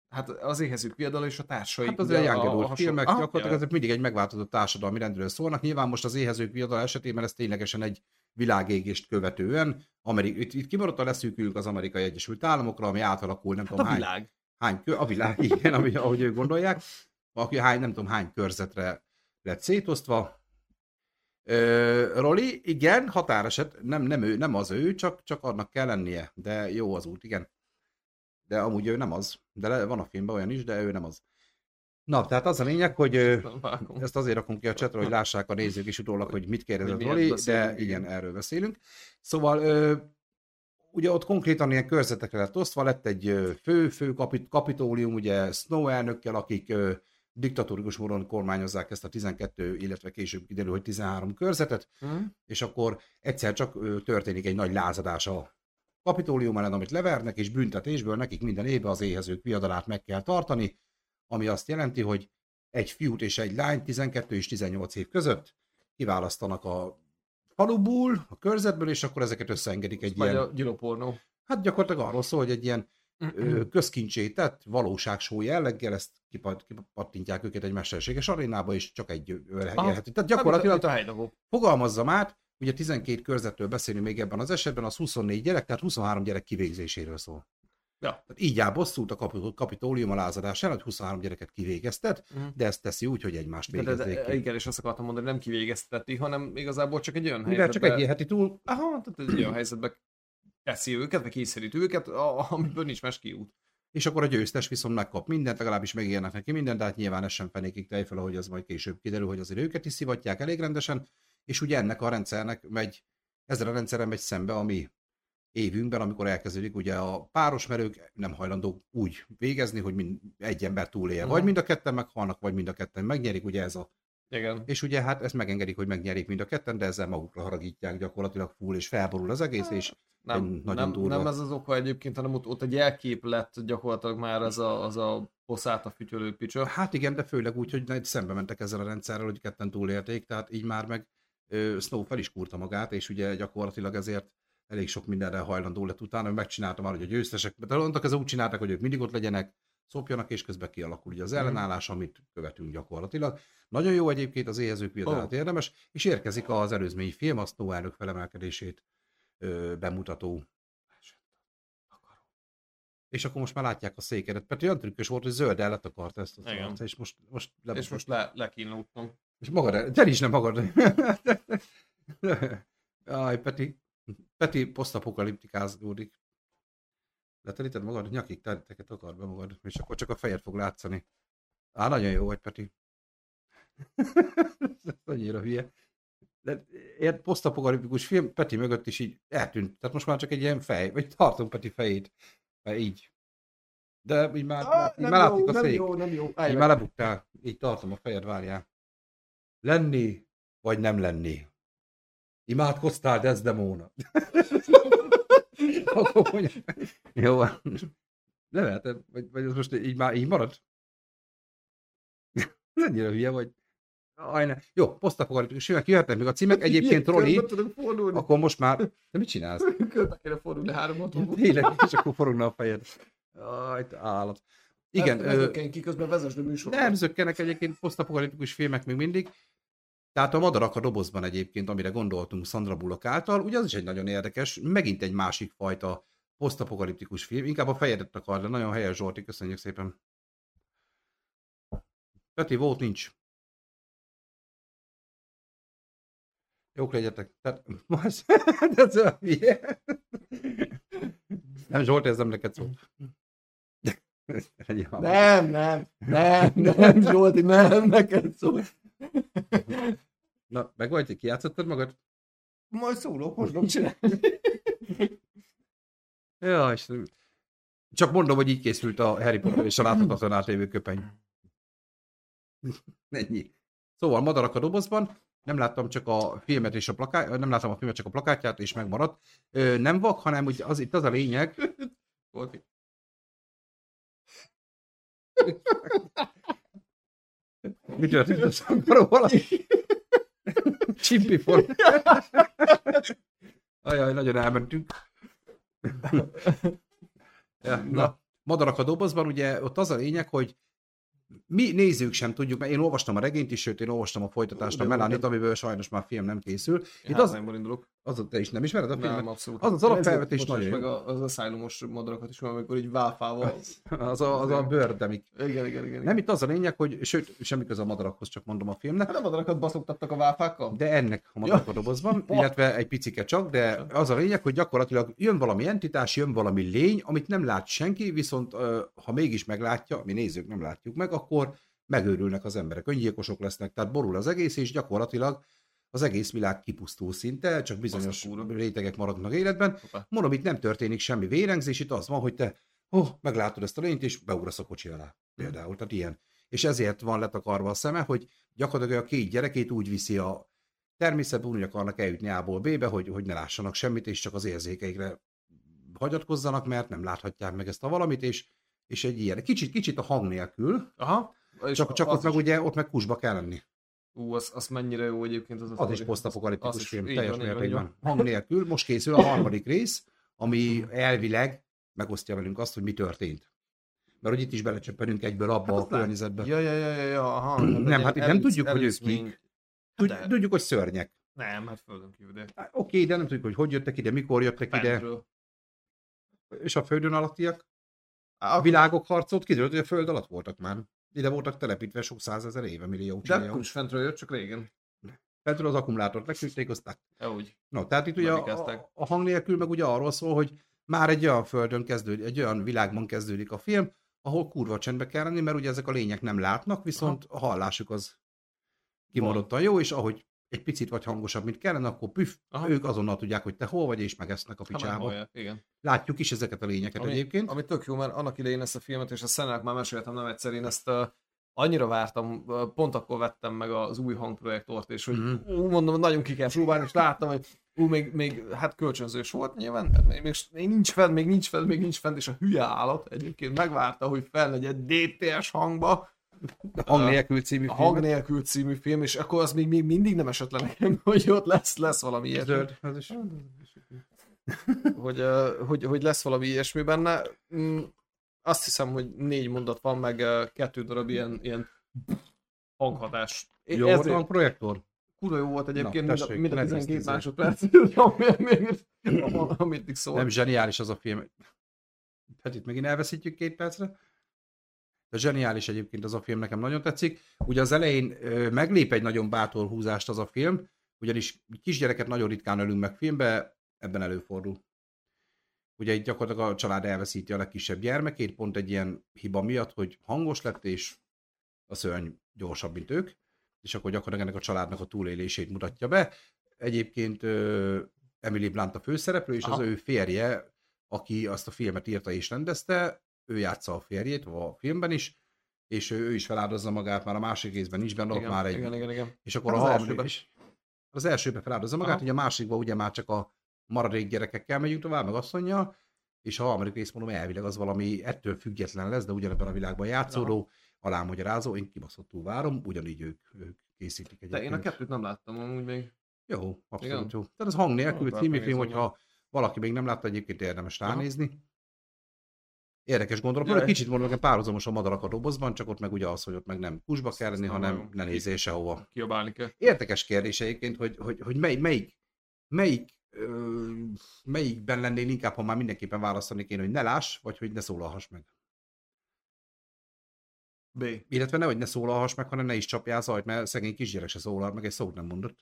Hát az éhezők viadala és a társai. Hát az a Young Adult hasonló- filmek, Aha, gyakorlatilag ja. ezek mindig egy megváltozott társadalmi rendről szólnak. Nyilván most az éhezők viadala esetében ez ténylegesen egy világégést követően. Amerik- itt, itt kimaradt a leszűkülünk az amerikai Egyesült Államokra, ami átalakul, nem Hát tudom a hány, világ. hány kör, a világ, igen, ahogy, ahogy ők gondolják, aki hány, nem tudom hány körzetre lett szétosztva. Ö, Roli, igen, határeset, nem, nem, ő, nem az ő, csak, csak annak kell lennie, de jó az út, igen. De amúgy ő nem az, de van a filmben olyan is, de ő nem az. Na, tehát az a lényeg, hogy ezt azért rakunk ki a csatra, hogy lássák a nézők is utólag, hogy mit kérdezett Hogy Roli, de igen. erről beszélünk. Szóval ö, ugye ott konkrétan ilyen körzetekre lett osztva, lett egy fő, fő kapit, kapitólium, ugye Snow elnökkel, akik diktatórikus módon kormányozzák ezt a 12, illetve később kiderül, hogy 13 körzetet, Hm? és akkor egyszer csak történik egy nagy lázadás a kapitólium ellen, amit levernek, és büntetésből nekik minden évben az éhezők viadalát meg kell tartani, ami azt jelenti, hogy egy fiút és egy lány 12 és 18 év között kiválasztanak a faluból, a körzetből, és akkor ezeket összeengedik egy Vagy ilyen, a gyilokpornó. hát gyakorlatilag arról szól, hogy egy ilyen ö, közkincsé tett valóságsó jelleggel ezt kipat, kipattintják őket egy mesterséges arénába, és csak egy élhető. Tehát gyakorlatilag a fogalmazzam át, ugye 12 körzetről beszélünk még ebben az esetben, az 24 gyerek, tehát 23 gyerek kivégzéséről szól. Ja. Tehát így áll bosszút a kapi- kapitólium a lázadásán, hogy 23 gyereket kivégeztet, Mhm. de ezt teszi úgy, hogy egymást De, de, végezzék de, ki. igen, és azt akartam mondani, nem kivégezteti, hanem igazából csak egy olyan Mivel helyzetbe... csak egy élheti túl, Aha, tehát egy olyan helyzetbe teszi őket, vagy kényszerít őket, a- amiből nincs más kiút. és akkor a győztes viszont megkap mindent, legalábbis megírnak neki mindent, de hát nyilván ez sem fenékig tejfel, ahogy az majd később kiderül, hogy azért őket is szivatják elég rendesen, és ugye ennek a rendszernek megy, ezzel a rendszeren megy szembe, ami évünkben, amikor elkezdődik, ugye a párosmerők nem hajlandók úgy végezni, hogy mind, egy ember túlélje. Mhm. Vagy mind a ketten meghalnak, vagy mind a ketten megnyerik, ugye ez a Igen. És ugye hát ezt megengedik, hogy megnyerik mind a ketten, de ezzel magukra haragítják gyakorlatilag full, és felborul az egész, és Nem, Egy nagyon nem, durva. nem ez az oka egyébként, hanem ott, ott egy jelkép lett gyakorlatilag már az a, az a poszát a fütyölő picsa. hát igen, de főleg úgy, hogy szembe mentek ezzel a rendszerrel, hogy ketten túlélték, tehát így már meg ö, Snow fel is kúrta magát, és ugye gyakorlatilag ezért elég sok mindenre hajlandó lett utána, hogy megcsinálta már, hogy a győztesek, de annak ez úgy csinálták, hogy ők mindig ott legyenek, szopjanak, és közben kialakul ugye az Mhm. ellenállás, amit követünk gyakorlatilag. Nagyon jó egyébként az éhezők viadalát Ó. érdemes, és érkezik az előzmény film, a Snow elnök felemelkedését ö, bemutató És akkor most már látják a székedet. Peti olyan trükkös volt, hogy zöld el letakarta ezt az Igen. arc, és most, most És most le, lekínlódtam. és magad, te is nem magad. Aj, Peti, Peti posztapokaliptikázódik. Leteríted magad, nyakig tereteket akar be magad, és akkor csak a fejed fog látszani. Á, nagyon jó vagy, Peti. Ez annyira hülye. De ilyen posztapokaliptikus film Peti mögött is így eltűnt. Tehát most már csak egy ilyen fej, vagy tartom Peti fejét. Mert így. De így már, ah, így már látszik a szék. jó, nem jó. Így Állj már meg. lebuktál. Így tartom a fejed, várjál. Lenni, vagy nem lenni? Imádkoztál Desdemona? Mondja. Jó van. Leveheted? Vagy, vagy ez most így már így marad? Ez ennyire hülye vagy. Aj, ne. Jó, posztapokaliptikus filmek jöhetnek még a címek. Egyébként Roli, akkor most már... De mit csinálsz? Körbe kéne fordulni 360 Tényleg, és akkor forogna a fejed. Aj, állat. Igen, ö, Vezetken ki, közben vezesd a műsorokat. Nem zökkenek egyébként posztapokaliptikus filmek még mindig. Tehát a Madarak a dobozban egyébként, amire gondoltunk Sandra Bullock által, ugye az is egy nagyon érdekes, megint egy másik fajta posztapokaliptikus film, inkább a fejedet akar, de nagyon helyes Zsolti, köszönjük szépen. Peti, volt nincs. Jók legyetek. Tehát, most, de ez. Nem, Zsolti, ez nem neked szól. Nem, nem, nem, nem, Zsolti, nem, neked szól. Na, meg vagy, hogy kijátszottad magad? Majd szólok, most nem csinálni. Ja, Istenem. Csak mondom, hogy így készült a Harry Potter és a láthatatlan átévő köpeny. Ennyi. Szóval Madarak a dobozban, nem láttam csak a filmet és a plakát, nem láttam a filmet, csak a plakátját, és megmaradt. Ö, nem vak, hanem hogy az itt az a lényeg. Történt a szangaró valami? Csimpi for. Ajaj, nagyon elmentünk. ja, na, madarak a dobozban, ugye ott az a lényeg, hogy mi nézők sem tudjuk, mert én olvastam a regényt is, sőt én olvastam a folytatást, a Melanit, amiből sajnos már film nem készül. Én Itt az, indulok. Az, te is nem ismered a filmet? Nem, abszolút. Az az alapfelvetés nagyon Meg a- az asylumos madarakat is, amikor így válfával. Az a, az a bőrdemik. Igen, igen, igen. igen. Nem itt az a lényeg, hogy sőt, semmi köze a madarakhoz, csak mondom a filmnek, Hát a madarakat baszogtattak a válfákkal? de ennek a madarak a dobozban, illetve egy picike csak, de az a lényeg, hogy gyakorlatilag jön valami entitás, jön valami lény, amit nem lát senki, viszont ha mégis meglátja, mi nézők nem látjuk meg, akkor megőrülnek az emberek, öngyilkosok lesznek, tehát borul az egész, és gyakorlatilag az egész világ kipusztul szinte, csak bizonyos rétegek maradnak életben. Hoppá. Mondom, itt nem történik semmi vérengzés, itt az van, hogy te oh, meglátod ezt a lényt, és beugrasz a kocsi alá. Például, tehát ilyen. És ezért van letakarva a szeme, hogy gyakorlatilag a két gyerekét úgy viszi a természetben, úgy akarnak eljutni A-ból B-be, hogy, hogy ne lássanak semmit, és csak az érzékeikre hagyatkozzanak, mert nem láthatják meg ezt a valamit, és, és egy ilyen. Kicsit, kicsit a hang nélkül, Aha. És csak, csak ott meg is- ugye, ott meg kusba kell lenni. Ú, az, az mennyire jó egyébként az a Az is sztori. posztapokaliptikus is- film, így teljes mértékben. Hang nélkül. Most készül a harmadik rész, ami elvileg megosztja velünk azt, hogy mi történt. Mert hogy itt is belecsöppenünk egyből abba Hát a környezetbe. Ja, ja, ja, ja, ja, aha. Nem, hát itt nem tudjuk, hogy ők de- tudjuk, hogy szörnyek. Nem, hát földön kívül, de Hát, Oké, de nem tudjuk, hogy hogy jöttek ide, mikor jöttek ide. fentről. És a földön alattiak? A világok harcolt, kiderült, hogy a föld alatt voltak már. Ide voltak telepítve sok százezer éve, millió, De akkor is fentről jött, csak régen. Fentről az akkumulátort leküldték, aztán Ja, úgy. No, tehát itt ugye a, a, hang nélkül meg ugye arról szól, hogy már egy olyan földön kezdődik, egy olyan világban kezdődik a film, ahol kurva csendbe kell lenni, mert ugye ezek a lények nem látnak, viszont a hallásuk az kimondottan jó, és ahogy egy picit vagy hangosabb, mint kellene, akkor püf, Aha. ők azonnal tudják, hogy te hol vagy, és megesznek a picsába. igen. Látjuk is ezeket a lényeket Ami, egyébként. ami tök jó, mert annak idején ezt a filmet, és a Szenának már meséltem nem egyszer, én ezt uh, annyira vártam, uh, pont akkor vettem meg az új hangprojektort, és hogy Mhm. ú, mondom, nagyon ki kell próbálni, és láttam, hogy ú, még, még hát kölcsönzős volt nyilván, még, még, nincs fenn, még nincs fenn, még nincs fenn, és a hülye állat egyébként megvárta, hogy fellegyen DTS hangba, Hang nélkül című film. Hang nélkül című film, és akkor az még, még mindig nem esett le nekem, hogy ott lesz, lesz valami ilyesmi. Zöld, az is. hogy, uh, hogy, hogy lesz valami ilyesmi benne. Mm, azt hiszem, hogy négy mondat van, meg kettő darab ilyen, ilyen hanghatás. Jó volt ezért- a projektor? Kurva jó volt egyébként, Na, mind, a, tessék, mind a ne 12 tisztízzél. másodperc, amit, amit így szól. Nem zseniális az a film. Hát itt megint elveszítjük két percre. De zseniális egyébként az a film, nekem nagyon tetszik. Ugye az elején ö, meglép egy nagyon bátor húzást az a film, ugyanis kisgyereket nagyon ritkán ölünk meg filmbe, ebben előfordul. Ugye itt gyakorlatilag a család elveszíti a legkisebb gyermekét, pont egy ilyen hiba miatt, hogy hangos lett, és a szörny gyorsabb, mint ők, és akkor gyakorlatilag ennek a családnak a túlélését mutatja be. Egyébként ö, Emily Blunt a főszereplő, és Aha. az ő férje, aki azt a filmet írta és rendezte, ő játsza a férjét a filmben is, és ő, ő is feláldozza magát, már a másik részben nincs benne, ott már egy... igen, igen, igen. És akkor Hát a az elsőben. is. Az elsőben feláldozza magát, Aha. hogy a másikban ugye már csak a maradék gyerekekkel megyünk tovább, meg asszonyja, és a harmadik rész mondom, elvileg az valami ettől független lesz, de ugyanebben a világban játszódó, alámagyarázó, én kibaszottul várom, ugyanígy ők, ők készítik De egyébként. én a kettőt nem láttam amúgy még. Jó, abszolút Igen? jó. Tehát az hang nélkül című film, hogyha valaki még nem látta, egyébként érdemes Aha. Érdekes gondolat, Jaj. mert kicsit mondom, nekem párhuzamos a madarak a dobozban, csak ott meg ugye az, hogy ott meg nem kusba kell lenni, nem hanem ne nézzél sehova. Kiabálni kell. Érdekes kérdés egyébként, hogy, hogy, hogy mely, melyik, melyik, ö, melyikben lennél inkább, ha már mindenképpen választani kéne, hogy ne láss, vagy hogy ne szólalhass meg. B. Illetve ne, hogy ne szólalhass meg, hanem ne is csapjál zajt, mert szegény kisgyerek se szólal meg, egy szót nem mondott.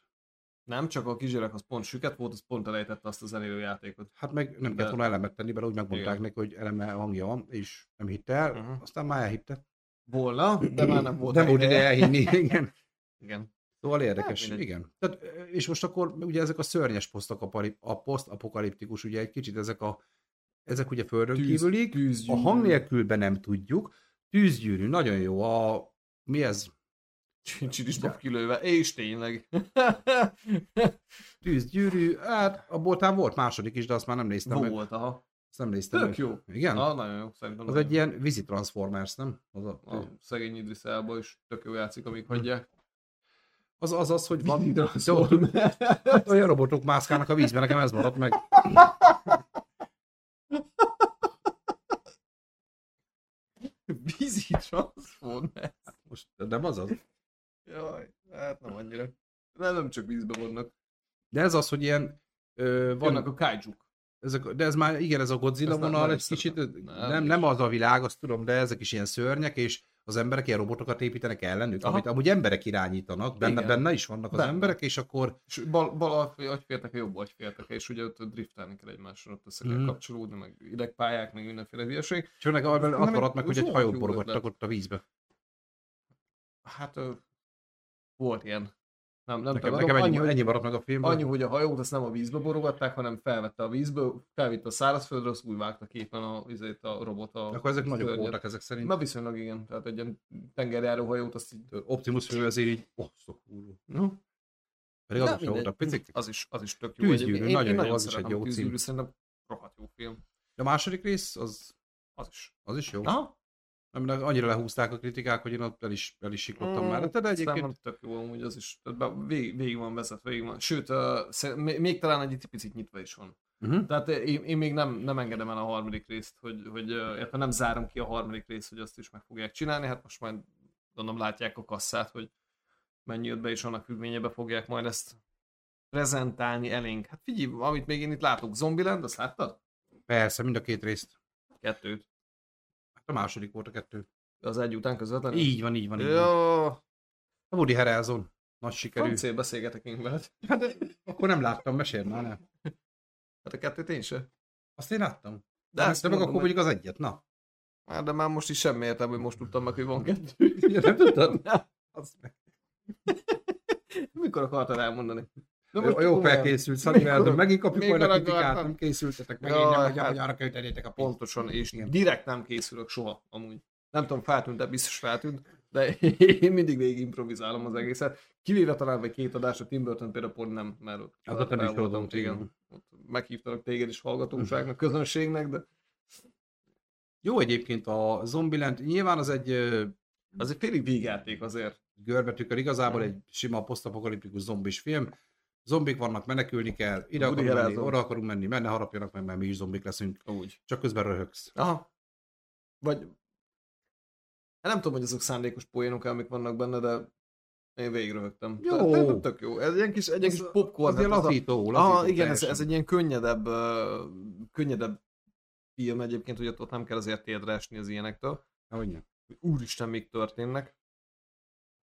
Nem, csak a kisgyerek az pont süket volt, az pont elejtette azt a zenélő játékot. Hát meg nem De- kellett volna elemet tenni bele, úgy megmondták Igen. neki, hogy eleme hangja van, és nem hitte el, Uh-huh. aztán már elhitte. Volna, de már nem volt Nem volt ide elhinni, igen. Igen. Szóval érdekes, Hát, igen. Tehát, és most akkor ugye ezek a szörnyes posztakapari- a posztapokaliptikus, ugye egy kicsit ezek a ezek ugye földön Tűz- kívülik, a tűzgyűrű. hang nélkülben nem tudjuk, tűzgyűrű, nagyon jó, a mi ez? Csirisbab kilőve, és tényleg. Tűzgyűrű, hát abból talán volt második is, de azt már nem néztem meg. volt, aha. Azt nem néztem Tök meg. jó. Igen? Ah, nagyon jó, szerintem. Az egy ilyen vízi Transformers, nem? Az a. A szegény Idris Elba is tök jó játszik, amíg hagyják. az, az, az, hogy van, Transformers. olyan robotok mászkálnak a vízben, nekem ez maradt meg. Vízi Transformers. Most nem az az. Jaj, hát nem annyira. De nem csak vízbe vannak. De ez az, hogy ilyen Ö, Vannak van, a kaijuk. ezek, de ez már, igen, ez a Godzilla nem- vonal nem egy kicsit, nem, Nem, nem, az a világ, azt tudom, de ezek is ilyen szörnyek, és az emberek ilyen robotokat építenek ellenük, Aha. amit amúgy emberek irányítanak, benne, Igen. benne is vannak az Benne. emberek, és akkor És bal, bal agyféltek, jobb agyféltek, és ugye ott driftelni kell egymáson, ott össze kell Mhm. kapcsolódni, meg idegpályák, meg mindenféle hülyeség. csak meg Nem, maradt meg, hogy egy hajót jó borogattak ott a vízbe. Hát volt ilyen. Nem, nem Nekem, nekem ennyi, annyi, ennyi maradt meg a filmből. annyi, hogy a hajót azt nem a vízbe borogatták, hanem felvette a vízből, felvitte a szárazföldre, azt úgy vágta képen a, izét, a robot. A Akkor ezek nagyobb voltak ezek szerint. Na viszonylag igen, tehát egy ilyen tengerjáró hajót azt így... Optimus fő azért így, oh, szokúrú. No. Pedig Na, azok sem voltak picik. Az is, az is tök jó. Tűzgyűrű, egyébként. nagyon jó, nagyon az is egy jó a cím. Tűzgyűrű, szerintem rohadt jó film. A második rész, az, Az is. az is jó. Aha. De annyira lehúzták a kritikák, hogy én ott el is, el is siklottam Mm, már. De egyébként Számomra tök jó amúgy az is. Tehát be- végig, végig van vezetve, végig van. Sőt, uh, még, még talán egy picit nyitva is van. uh-huh. Tehát eh, én, én még nem, nem engedem el a harmadik részt, hogy, hogy érte nem zárom ki a harmadik részt, hogy azt is meg fogják csinálni. Hát most majd gondolom látják a kasszát, hogy mennyi jött be, és annak függvényebe fogják majd ezt prezentálni elénk. Hát figyelj, amit még én itt látok, Zombieland, azt láttad? Persze, mind a két részt. Kettőt. Hát a második volt a kettő. Az egy után közvetlenül? Így van, így van. Így van. Jó, A Woody Harrelson. Nagy sikerű. francia beszélgetek én veled. Hát de akkor nem láttam, mesél már, nem. Hát a kettőt én se. Azt én láttam. De De, de meg akkor mondjuk az egyet, na. Hát de már most is semmi értelme, hogy most tudtam meg, hogy van kettő. Ja, nem tudtad? Az meg. Mikor akartad elmondani? Na Jó, jó felkészült, Mikor- megint kapjuk majd a kritikát, nem készültetek meg, Ja, én nem, hogy, hát- arra költenétek a pénzt. Pontosan, és Igen. direkt nem készülök soha, amúgy. Nem tudom, feltűnt, de biztos feltűnt, de én mindig végig improvizálom az egészet. Kivéve talán vagy két adásra, Tim Burton például pont nem, mert ott, Az ott nem is voltam, igen. meghívtalak téged is hallgatóságnak, közönségnek, de Jó egyébként a Zombieland, nyilván az egy az egy félig végjáték azért. görbetükör, igazából egy sima posztapokaliptikus zombis film. Zombik vannak, menekülni kell, ide Woody akarunk menni, oda akarunk menni, menne harapjanak meg, mert mi is zombik leszünk. Úgy. Csak közben röhögsz. Aha. Vagy... Hát nem tudom, hogy azok szándékos poénok, amik vannak benne, de én végigröhögtem. Jó. Tehát, tehát tök jó. Ez ilyen kis, egy ilyen kis popcorn. Ilyen tehát az a- lazító Aha, igen, ez, teljesen. ez egy ilyen könnyedebb, uh, könnyedebb film egyébként, hogy ott, ott nem kell azért térdre esni az ilyenektől. Hogyne. hogy Úristen, még történnek.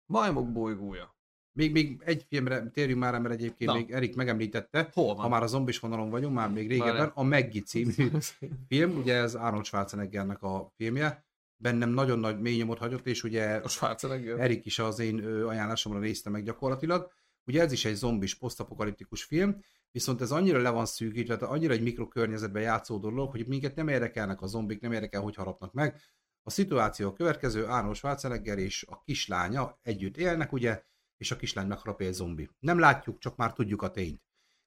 Majmok bolygója. Még, még egy filmre térjünk már, mert egyébként Na. még Erik megemlítette, Hol ha van? már a zombis vonalon vagyunk, már még régebben, a Meggi című film, ugye ez Arnold Schwarzeneggernek a filmje, bennem nagyon nagy mély nyomot hagyott, és ugye A Schwarzenegger. Erik is az én ajánlásomra nézte meg gyakorlatilag. Ugye ez is egy zombis, posztapokaliptikus film, viszont ez annyira le van szűkítve, tehát annyira egy mikrokörnyezetben játszódó dolog, hogy minket nem érdekelnek a zombik, nem érdekel, hogy harapnak meg. A szituáció a következő, Arnold Schwarzenegger és a kislánya együtt élnek, ugye, és a kislány megharapja egy zombi. Nem látjuk, csak már tudjuk a tényt.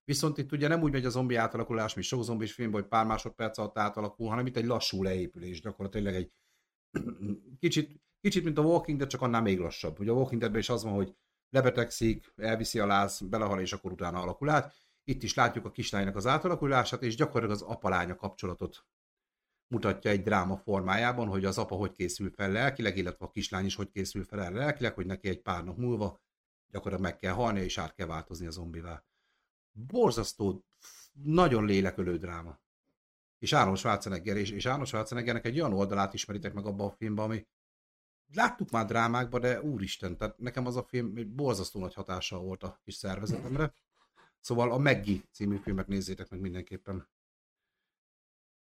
Viszont itt ugye nem úgy megy a zombi átalakulás, mint sok zombis filmben, hogy pár másodperc alatt átalakul, hanem itt egy lassú leépülés, gyakorlatilag egy kicsit, kicsit mint a Walking Dead, csak annál még lassabb. Ugye a Walking Deadben is az van, hogy lebetegszik, elviszi a láz, belehal, és akkor utána alakul át. Itt is látjuk a kislánynak az átalakulását, és gyakorlatilag az apa-lánya kapcsolatot mutatja egy dráma formájában, hogy az apa hogy készül fel lelkileg, illetve a kislány is hogy készül fel erre lelkileg, hogy neki egy pár nap múlva gyakorlatilag meg kell halni, és át kell változni a zombivá. Borzasztó, nagyon lélekölő dráma. És Arnold Schwarzenegger, és, és Arnold Schwarzeneggernek egy olyan oldalát ismeritek meg abban a filmben, ami láttuk már drámákban, de úristen, tehát nekem az a film egy borzasztó nagy hatással volt a kis szervezetemre. Szóval a Meggi című filmet nézzétek meg mindenképpen.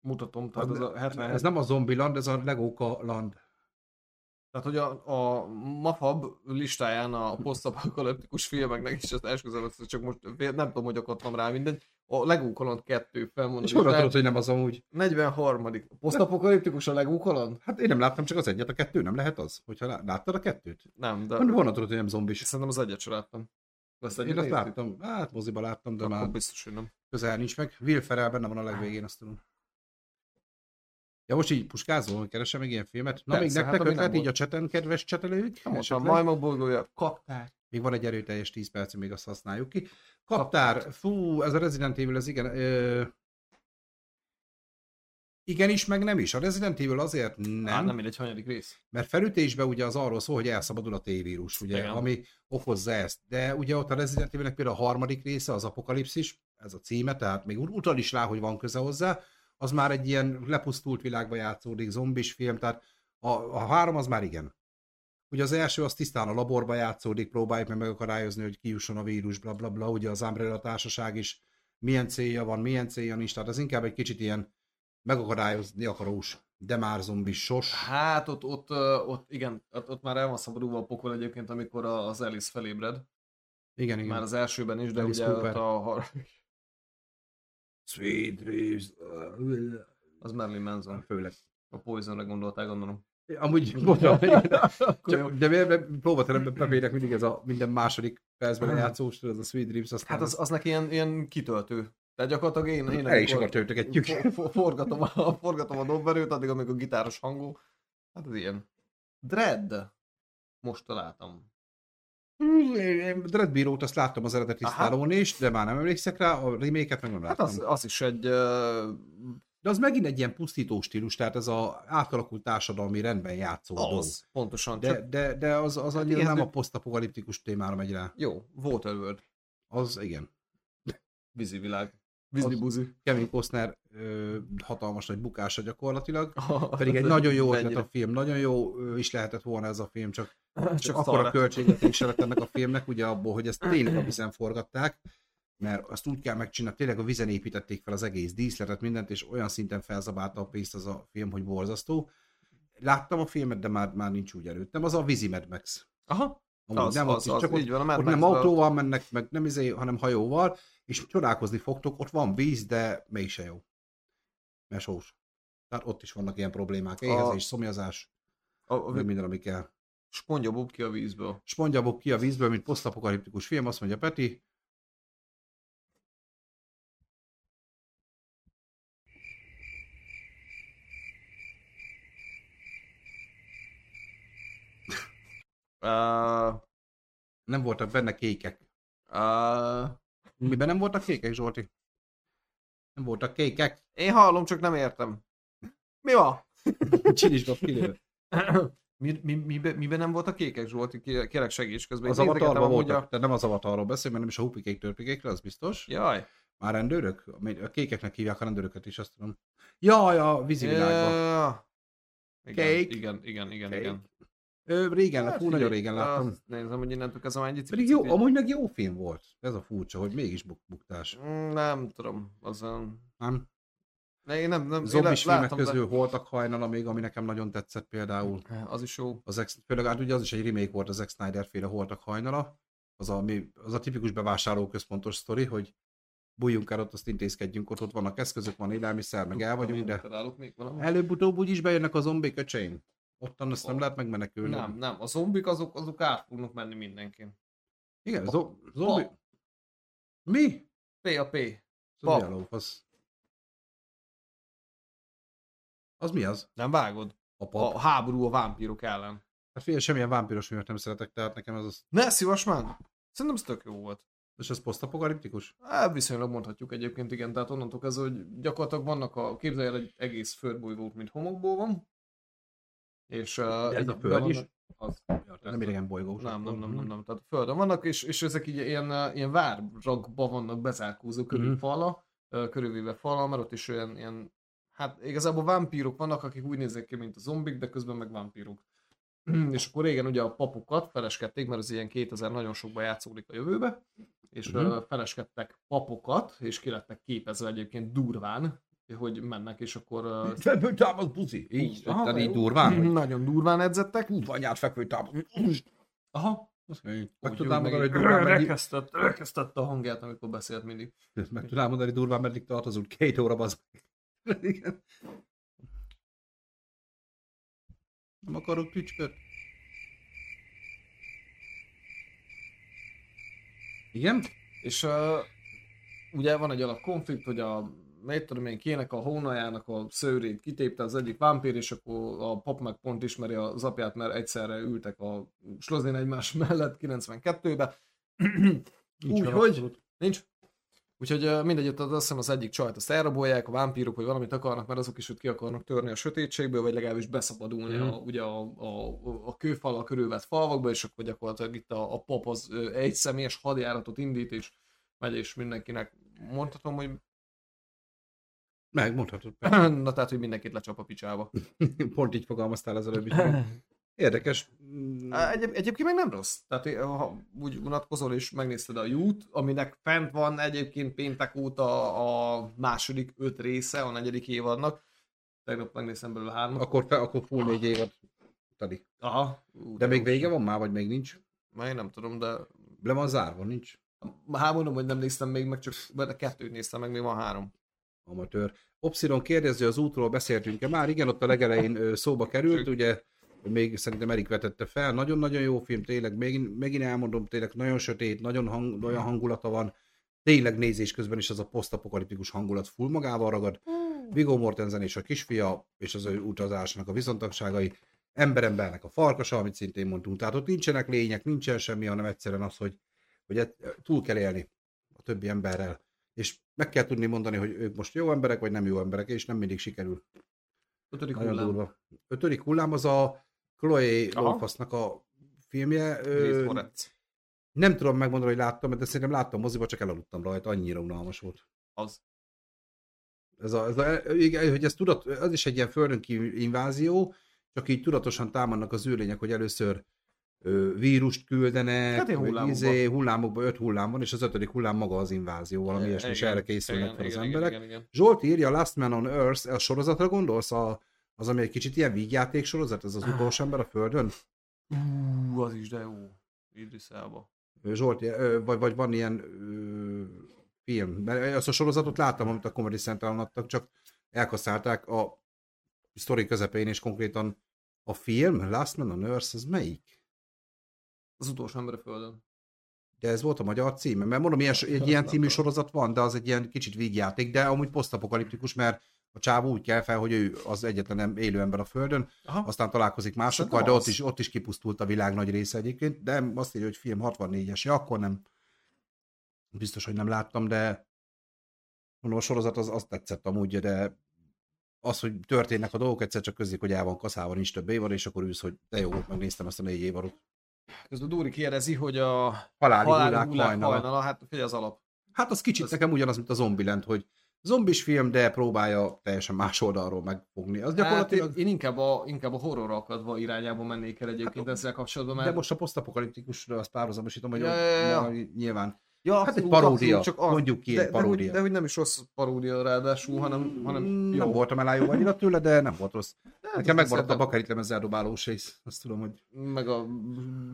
Mutatom, tehát az a 70 Ez nem a Zombieland, ez a Legóka Land. Tehát, hogy a, a Mafab listáján a posztapokaliptikus filmeknek is, azt esküszöm, ezt csak most nem tudom, hogy akartam rá mindegy. A Legó Kaland 2 felmondó. És honnan tudod, hogy nem az amúgy? 43. Posztapokaliptikus a Legó Kaland? Hát én nem láttam csak az egyet, a kettő nem lehet az? Hogyha lá- láttad a kettőt? Nem, de. Honnan tudod, hogy nem zombis? szerintem az egyet sem láttam. Azt Én azt láttam, hát moziba láttam, de Akkor már biztos, hogy nem. közel nincs meg. Will Ferrell benne van a legvégén, azt tudom. Ja, most így puskázol, hogy keresem meg ilyen filmet. Na, Persze, még hát nektek nem ötlet így volt. a cseten, kedves csetelők? Mondtam, Esetleg? majmok bolygója, kaptár. Még van egy erőteljes 10 percig, még azt használjuk ki. Kaptár, fú, ez a Resident Evil, ez igen. Ö... Igenis, meg nem is. A Resident Evil azért nem, Nem, nem mindegy, hanyadik rész. mert felütésben ugye az arról szól, hogy elszabadul a T-vírus, ugye, Igen. ami okozza ezt. De ugye ott a Resident Evilnek például a harmadik része, az apokalipszis, ez a címe, tehát még utal is rá, hogy van köze hozzá, az már egy ilyen lepusztult világba játszódik, zombis film, tehát a, a három az már igen. Ugye az első az tisztán a laborba játszódik, próbáljuk meg megakadályozni, hogy kijusson a vírus, bla bla bla, ugye az Umbrella társaság is milyen célja van, milyen célja nincs, tehát az inkább egy kicsit ilyen megakadályozni akarós, de már zombis sos. Hát ott, ott, ott igen, ott, ott már el van szabadulva a pokol egyébként, amikor az Alice felébred. Igen, igen. Már az elsőben is, de Alice ugye Cooper. ott a... Sweet dreams. Az Marilyn Manson. Főleg. A Poisonra gondoltál, gondolom. Amúgy, bocsánat. Csak, de miért próbateremben bemérek mindig ez a minden második percben játszós, ez a Sweet Dreams, aztán Hát az, az neki ilyen, ilyen kitöltő. Tehát gyakorlatilag én, én el is amikor akar töltögetjük. for- for- forgatom, a, forgatom a dobverőt, addig amikor gitáros hangú. Hát ez ilyen. Dread. Most találtam. Én Dread Bírót azt láttam az eredeti. Stallone is, de már nem emlékszek rá, a remake meg nem Hát láttam. az, az is egy... Uh, De az megint egy ilyen pusztító stílus, tehát ez a átalakult társadalmi rendben játszódó. az, pontosan. De, Csak, de, de az, az annyira igen, nem de- a posztapokaliptikus témára megy rá. jó, Waterworld. Az igen. Vízi világ. Az- buzi. Kevin Costner ö, hatalmas nagy bukása gyakorlatilag. Pedig egy nagyon jó ötlet a film, nagyon jó is lehetett volna ez a film, csak, csak Csak akkor a szar. költségvetés lett ennek a filmnek, ugye abból, hogy ezt tényleg a vizen forgatták, mert azt úgy kell megcsinálni, tényleg a vizen építették fel az egész díszletet, mindent, és olyan szinten felzabálta a pénzt az a film, hogy borzasztó. Láttam a filmet, de már, már nincs úgy előttem. Az a vízi Mad Max. Aha, Amúgy az, nem az, ott is, az, csak ott, így van, a Mad ott nem autóval mennek, meg nem izé, hanem hajóval, és csodálkozni fogtok, ott van víz, de mégse jó. Mert sós. Tehát ott is vannak ilyen problémák, éhezés, szomjazás, A, a, meg a minden, ami kell. SpongeBob ki a vízből. Spongyabob ki a vízből, mint posztapokaliptikus film, azt mondja Peti. Uh, Nem voltak benne kékek. uh, Miben nem voltak kékek, Zsolti? Nem voltak kékek. én hallom, csak nem értem. Mi van? Csinisgott kilő. mi, mi, miben, miben nem voltak kékek, Zsolti? Kérek segíts közben. Az avatarban voltak, A... de nem az avatarról beszél, mert nem is a hupikék törpikékre, az biztos. Jaj. Már rendőrök? A kékeknek hívják a rendőröket is, azt tudom. Jaj, a vízivilágban. Ja. Igen, Kék. igen, igen, igen, igen. Ö, régen, hát, nagyon régen láttam. azt Nézem, hogy innentől kezdve már egy Pedig jó, amúgy meg jó film volt. Ez a furcsa, hogy mégis buk- buktás. Mm, Nem tudom, az um, Nem? ne, én nem, nem, Zombis filmek láttam, de- közül voltak hajnala még, ami nekem nagyon tetszett például. Az is jó. Az ex, főleg hát ugye az is egy remake volt az Zack Snyder féle Holtak hajnala. Az a, mi- az a tipikus bevásárlóközpontos sztori, hogy bújjunk el ott, azt intézkedjünk ott, ott vannak eszközök, van élelmiszer, meg el vagyunk, de előbb-utóbb úgyis bejönnek a zombik, öcseim. Ottan azt nem lehet megmenekülni. Nem, nem. A zombik azok, azok át fognak menni mindenkin. Igen, zo- zombi... Mi? P a P. Zombi Pa. az... Mi az? Nem vágod? A pap. A háború a vámpírok ellen. Hát figyelj, semmilyen vámpiros filmet nem szeretek, tehát nekem ez az... Ne, szívas már! Szerintem ez tök jó volt. És ez posztapokaliptikus? Hát viszonylag mondhatjuk egyébként, igen, tehát onnantól kezdve, hogy gyakorlatilag vannak a, képzelj el egy egész földbolygót, mint homokból van, és... Uh, ez a Föld is? Az, Nem idegen bolygós. nem, nem, nem, nem, nem, tehát a Földön vannak, és, és ezek így ilyen, ilyen várrakba vannak bezárkózó körül Mhm. fala, körülvéve fala, mert ott is olyan ilyen, hát igazából vámpírok vannak, akik úgy néznek ki, mint a zombik, de közben meg vámpírok. és akkor régen ugye a papokat feleskedték, mert az ilyen 2000 nagyon sokban játszódik a jövőbe, és uh, feleskedtek papokat, és ki lettek képezve egyébként durván, hogy mennek, és akkor uh, Fekvő támasz buzi. Így, Aha, tehát így durván, hogy nagyon durván edzettek. kurvanyát fekvő támasz. Aha, Azt mondja, Úgy, Meg tudnám mondani, hogy durván meddig, rekesztett, a hangját, amikor beszélt mindig. meg tudnám mondani, durván meddig tart az út. Két óra az. Igen. Nem akarok tücsköt. Igen? És uh, ugye van egy alap konflikt, hogy a mit tudom én, kének a hónajának a szőrét kitépte az egyik vámpír, és akkor a pap meg pont ismeri az apját, mert egyszerre ültek a slozin egymás mellett 92-be. Nincs Úgy, vele hogy? abszolút. Nincs? Úgyhogy mindegy, ott azt hiszem az egyik csajt azt elrabolják, a vámpírok, vagy valamit akarnak, mert azok is ott ki akarnak törni a sötétségből, vagy legalábbis beszabadulni Mhm. a, ugye a, a, a kőfal körülvett falvakba, és akkor gyakorlatilag itt a, a pap az egy személyes hadjáratot indít, és megy és mindenkinek mondhatom, hogy Megmondhatod. na tehát, hogy mindenkit lecsap a picsába. Pont így fogalmaztál az előbb. Érdekes. Egy, egyébként meg nem rossz. Tehát ha úgy vonatkozol és megnézted a jút, aminek fent van egyébként péntek óta a második öt része, a negyedik évadnak. Tegnap megnéztem belőle hármat. Akkor, fe, akkor full négy évad tali. Aha. Ú, de még vége van már, vagy még nincs? Már én nem tudom, de... Le van zárva, nincs? Hát mondom, hogy nem néztem még meg, csak kettőt néztem meg, még van három. Amatőr. Opsiron kérdezi, az útról beszéltünk-e már? Igen, ott a legelején szóba került, ugye még szerintem Erik vetette fel, nagyon-nagyon jó film, tényleg, megint, megint elmondom, tényleg nagyon sötét, nagyon hang, olyan hangulata van, tényleg nézés közben is az a posztapokaliptikus hangulat full magával ragad. Viggo Mortensen és a kisfia, és az ő utazásnak a viszontagságai, emberembernek a farkasa, amit szintén mondtunk. Tehát ott nincsenek lények, nincsen semmi, hanem egyszerűen az, hogy, hogy túl kell élni a többi emberrel. És meg kell tudni mondani, hogy ők most jó emberek, vagy nem jó emberek, és nem mindig sikerül. Ötödik Nagyon hullám. Durva. Ötödik hullám az a Chloe Lofasznak a filmje. Ö, nem tudom megmondani, hogy láttam, de szerintem láttam moziba, csak elaludtam rajta, annyira unalmas volt. Az. Ez a, ez a, hogy ez tudat, az is egy ilyen földön invázió, csak így tudatosan támadnak az űrlények, hogy először vírust küldenek, hát hullámokba. Izé, hullámokba, öt hullám van, és az ötödik hullám maga az invázió, valami e, ilyesmi, és erre készülnek igen, fel igen, az igen, emberek. Igen, igen. Zsolt írja, Last Man on Earth, a sorozatra gondolsz? A, az, ami egy kicsit ilyen vígjáték sorozat, ez az ah. utolsó ember a Földön? Ú, az is de jó. Idris Elba. Zsolt, vagy, vagy van ilyen ö, film, mert azt a sorozatot láttam, amit a Comedy Central adtak, csak elkaszálták a sztori közepén, és konkrétan a film, Last Man on Earth, az melyik? Az utolsó ember a Földön. De ez volt a magyar címe, mert mondom, ilyen, egy ilyen című sorozat van, de az egy ilyen kicsit vígjáték, de amúgy posztapokaliptikus, mert a csávó úgy kell fel, hogy ő az egyetlen élő ember a Földön, Aha. aztán találkozik másokkal, de ott is, ott is kipusztult a világ nagy része egyébként, de azt írja, hogy film 64-es, ja, akkor nem, biztos, hogy nem láttam, de mondom, a sorozat az azt tetszett amúgy, de az, hogy történnek a dolgok, egyszer csak közzik, hogy el van kaszával, nincs több évad, és akkor ülsz, hogy de jó, megnéztem ezt a négy évadot. Közben Dúri kérdezi, hogy a haláli, haláli hullák, hullák hajnala. hajnala. Hát figyelj az alap. Hát az kicsit az... nekem ugyanaz, mint a Zombieland, hogy zombis film, de próbálja teljesen más oldalról megfogni. Az gyakorlatilag... Hát én, én inkább a, inkább a horror akadva irányába mennék el egyébként hát, ezzel kapcsolatban. Mert... De most a posztapokaliptikusra azt párhuzamosítom, hogy ja, ja, ja. nyilván Ja, hát egy paródia, csak a, mondjuk ki de, egy paródia. De, hogy, de hogy nem is rossz paródia ráadásul, hanem, hanem mm, jó. Nem voltam elájó annyira tőle, de nem volt rossz. Hát, Nekem megmaradt a bakarit lemez eldobálós rész, azt tudom, hogy... Meg a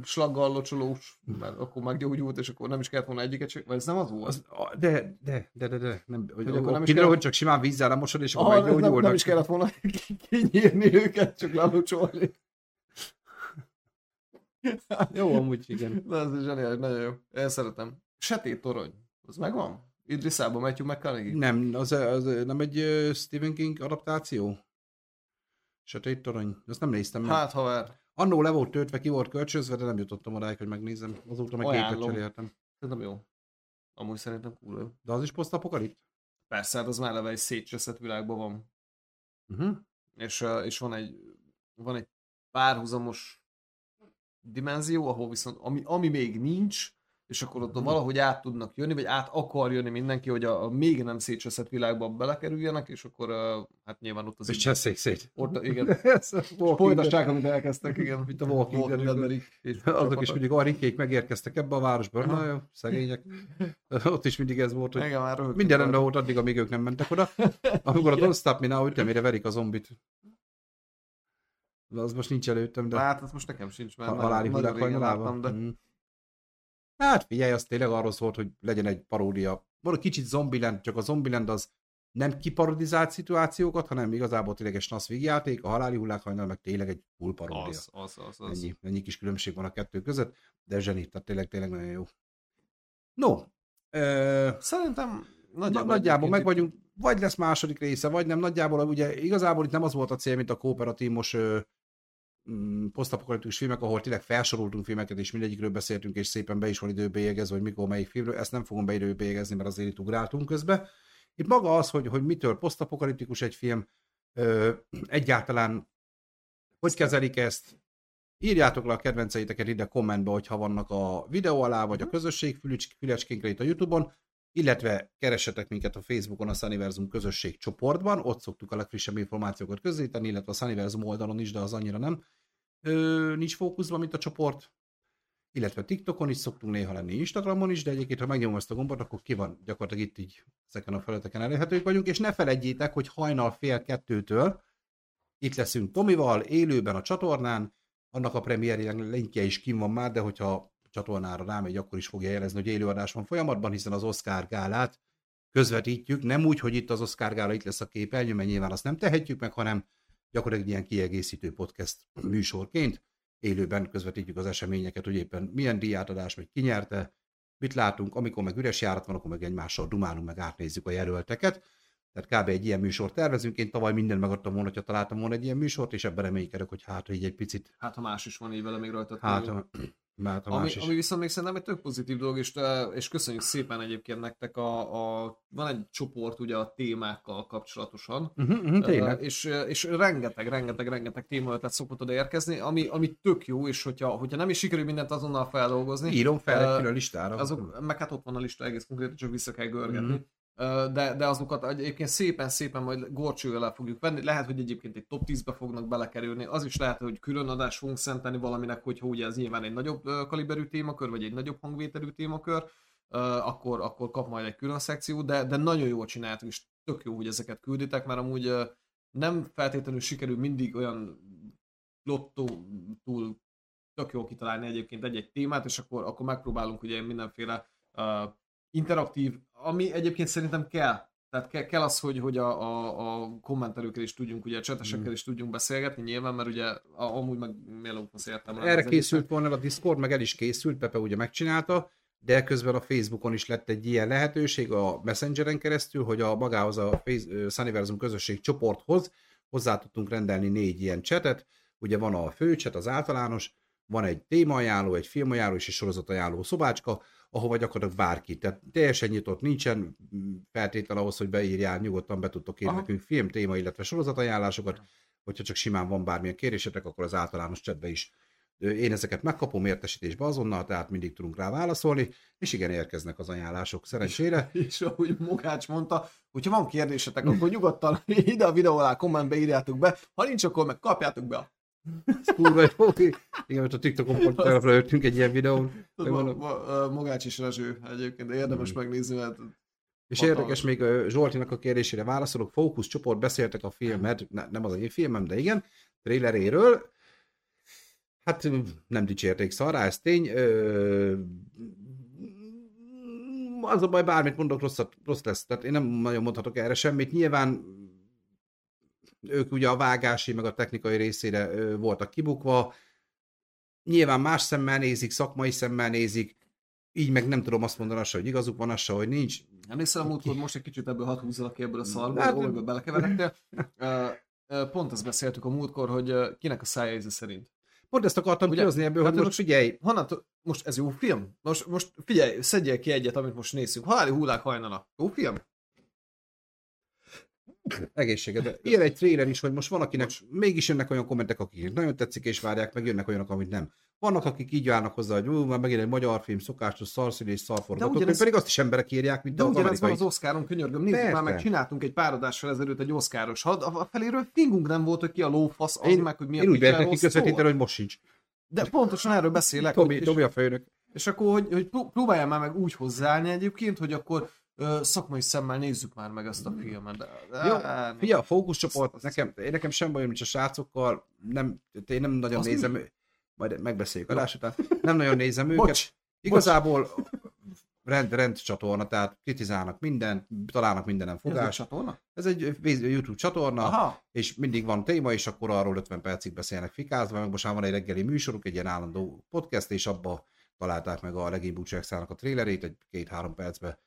slaggal locsolós, mert akkor meggyógyult, és akkor nem is kellett volna egyiket csak, vagy ez nem az volt? Az, de, de, de, de, de, nem, hogy, hogy akkor nem is kellett... hogy csak simán vízzel lemosod, és akkor ah, meggyógyulnak. Nem, nem, is kellett volna kinyírni őket, csak lelocsolni. jó, amúgy igen. De ez zseniális, nagyon jó. Én szeretem. Sötét torony. Az megvan? Idriszába Matthew McConaughey? Nem, az, az, nem egy Stephen King adaptáció? Sötét torony? Azt nem néztem meg. Hát, haver. Annó le volt töltve, ki volt kölcsönzve, de nem jutottam odáig, hogy megnézem. Azóta meg képet cseréltem. Szerintem jó. Amúgy szerintem cool. De az is posztapokalipt? Persze, hát az már leve egy szétcseszett világban van. Uh-huh. És, és van egy van egy párhuzamos dimenzió, ahol viszont, ami, ami még nincs, és akkor ott hmm. valahogy át tudnak jönni, vagy át akar jönni mindenki, hogy a, a még nem szétcseszett világba belekerüljenek, és akkor uh, hát nyilván ott az... És cseszék szét. Ott, igen. Folytassák, amit elkezdtek, igen. Mint a Walking Dead. Azok is mindig a rikék megérkeztek ebbe a városba. Na jó, szegények. Ott is mindig ez volt, hogy igen, már minden rendben volt addig, amíg ők nem mentek oda. Amikor a Don't Stop Me Now ütemére verik a zombit. De az most nincs előttem, de... Hát, az most nekem sincs, mert haláli hullák hajnalában. De... Mm. Hát figyelj, az tényleg arról szólt, hogy legyen egy paródia. Van kicsit Zombieland, csak a Zombieland az nem kiparodizált szituációkat, hanem igazából tényleg egy snasz vígjáték, a haláli hullák hajnal meg tényleg egy full paródia. Az, az, az, az. Ennyi, ennyi kis különbség van a kettő között, de zseni, tehát tényleg, tényleg nagyon jó. No, ö, szerintem nagyjából, nagyjából meg vagyunk, vagy lesz második része, vagy nem, nagyjából ugye igazából itt nem az volt a cél, mint a kooperatímos Mm, posztapokaliptikus filmek, ahol tényleg felsoroltunk filmeket, és mindegyikről beszéltünk, és szépen be is van időbe jegyezve, hogy mikor melyik filmről. Ezt nem fogom beidőbe jegezni, mert azért itt ugráltunk közbe. Itt maga az, hogy, hogy mitől posztapokaliptikus egy film, ö, egyáltalán hogy kezelik ezt, írjátok le a kedvenceiteket ide kommentbe, hogyha vannak a videó alá, vagy a közösség fülecskénkre itt a Youtube-on. Illetve keressetek minket a Facebookon a Sunniversum közösség csoportban, ott szoktuk a legfrissebb információkat közzétenni, illetve a Sunniversum oldalon is, de az annyira nem ö, nincs fókuszban, mint a csoport, illetve TikTokon is szoktunk néha lenni, Instagramon is, de egyébként, ha megnyomom ezt a gombot, akkor ki van, gyakorlatilag itt így ezeken a felületeken elérhetők vagyunk, és ne felejtjétek, hogy hajnal fél kettőtől itt leszünk Tomival, élőben a csatornán, annak a premierjének linkje is kim van már, de hogyha csatornára rámegy, akkor is fogja jelezni, hogy élőadás van folyamatban, hiszen az Oscar gálát közvetítjük, nem úgy, hogy itt az Oscar gála itt lesz a képernyő, mert nyilván azt nem tehetjük meg, hanem gyakorlatilag ilyen kiegészítő podcast műsorként élőben közvetítjük az eseményeket, hogy éppen milyen díjátadás, vagy kinyerte, mit látunk, amikor meg üres járat van, akkor meg egymással dumálunk, meg átnézzük a jelölteket. Tehát kb. egy ilyen műsort tervezünk. Én tavaly minden megadtam volna, hogyha találtam volna egy ilyen műsort, és ebben reménykedek, hogy hát így egy picit. Hát ha más is van így vele még rajta. Hát, ha, hát, ami, ami viszont még szerintem egy tök pozitív dolog, és, és köszönjük szépen egyébként nektek a, a, van egy csoport ugye a témákkal kapcsolatosan, uh-huh, uh-huh, tényleg. és, és rengeteg, rengeteg, rengeteg téma ötlet szokott oda érkezni, ami, ami tök jó, és hogyha, hogyha nem is sikerül mindent azonnal feldolgozni. Írom fel egy külön listára. Azok, meg hát ott van a lista egész konkrétan, csak vissza kell görgetni. Uh-huh de, de azokat egyébként szépen-szépen majd gorcsővel fogjuk venni. Lehet, hogy egyébként egy top 10-be fognak belekerülni. Az is lehet, hogy külön adást fogunk szentelni valaminek, hogyha ugye ez nyilván egy nagyobb kaliberű témakör, vagy egy nagyobb hangvételű témakör, akkor, akkor kap majd egy külön szekció, de, de nagyon jól csináltuk, és tök jó, hogy ezeket külditek, mert amúgy nem feltétlenül sikerül mindig olyan lottó túl tök jó kitalálni egyébként egy-egy témát, és akkor, akkor megpróbálunk ugye mindenféle interaktív, ami egyébként szerintem kell. Tehát kell, kell az, hogy, hogy a, a, a kommentelőkkel is tudjunk, ugye a csetesekkel mm. is tudjunk beszélgetni nyilván, mert ugye a, amúgy meg mielőtt beszéltem. Erre készült volna a Discord, meg el is készült, Pepe ugye megcsinálta, de közben a Facebookon is lett egy ilyen lehetőség a Messengeren keresztül, hogy a magához a Sunniversum közösség csoporthoz hozzá tudtunk rendelni négy ilyen csetet, ugye van a főcset, az általános, van egy témaajánló, egy filmajánló és egy sorozatajánló szobácska, ahova gyakorlatilag bárki. Tehát teljesen nyitott, nincsen feltétel ahhoz, hogy beírjál, nyugodtan be tudtok írni nekünk film, téma, illetve sorozatajánlásokat, hogyha csak simán van bármilyen kérésetek, akkor az általános csetbe is én ezeket megkapom értesítésbe azonnal, tehát mindig tudunk rá válaszolni, és igen, érkeznek az ajánlások szerencsére. És, és ahogy Mogács mondta, hogyha van kérdésetek, akkor nyugodtan ide a videó alá kommentbe írjátok be, ha nincs, akkor meg kapjátok be a kurva jó. Igen, mert a TikTokon pont felöltünk egy ilyen videón. Mogács is Rezső egyébként, érdemes hmm. megnézni, mert és hatalmas. érdekes, még Zsoltinak a kérdésére válaszolok, Fókusz csoport, beszéltek a filmet, ne, nem az én filmem, de igen, traileréről. Hát nem dicsérték szará, ez tény. Ö, az a baj, bármit mondok, rossz, rossz lesz. Tehát én nem nagyon mondhatok erre semmit. Nyilván ők ugye a vágási, meg a technikai részére voltak kibukva. Nyilván más szemmel nézik, szakmai szemmel nézik, így meg nem tudom azt mondani, hogy igazuk van, az hogy nincs. Emlékszel a múltkor most egy kicsit ebből hat húzzal ki ebből a szarból, hát, olajba belekeveredtél. Pont azt beszéltük a múltkor, hogy kinek a szája íze szerint. Pont ezt akartam Ugye, kihozni ebből, hát hogy most figyelj. Honnan, most ez jó film? Most, most figyelj, szedjél ki egyet, amit most nézzük. Haláli hullák hajnala. Jó film? Egészséged. Ilyen egy trailer is, hogy most van, akinek most. mégis jönnek olyan kommentek, akik nagyon tetszik és várják, meg jönnek olyanok, amit nem. Vannak, akik így állnak hozzá, hogy ú, már megint egy magyar film, szokásos szarszín és szarforgatók, ugyanez... pedig azt is emberek írják, mint De ugyanez van az Oscaron, könyörgöm, nézzük Persze. már meg, csináltunk egy pár adással ezelőtt egy Oscaros, ha a feléről fingunk nem volt, hogy ki a lófasz, az én, meg, hogy mi a Én úgy kiközvetíteni, hogy most sincs. De pontosan erről beszélek. Tomi, Tomi a főnök. És akkor, hogy, hogy próbáljál már meg úgy hozzáállni egyébként, hogy akkor ö, szakmai szemmel nézzük már meg ezt a filmet. De, de, Jó, ne, figyelj, a fókuszcsoport, nekem, én nekem sem bajom, hogy a srácokkal, nem, én nem nagyon Azt nézem, mi? majd megbeszéljük adás után, nem nagyon nézem őket. Bocs, Igazából bocs. rend, rend csatorna, tehát kritizálnak mindent, találnak mindenem fogás. Ez egy csatorna? Ez egy YouTube csatorna, Aha. és mindig van téma, és akkor arról 50 percig beszélnek fikázva, meg most már van egy reggeli műsoruk, egy ilyen állandó podcast, és abba találták meg a legény búcsúságszának a trailerét, egy két-három percbe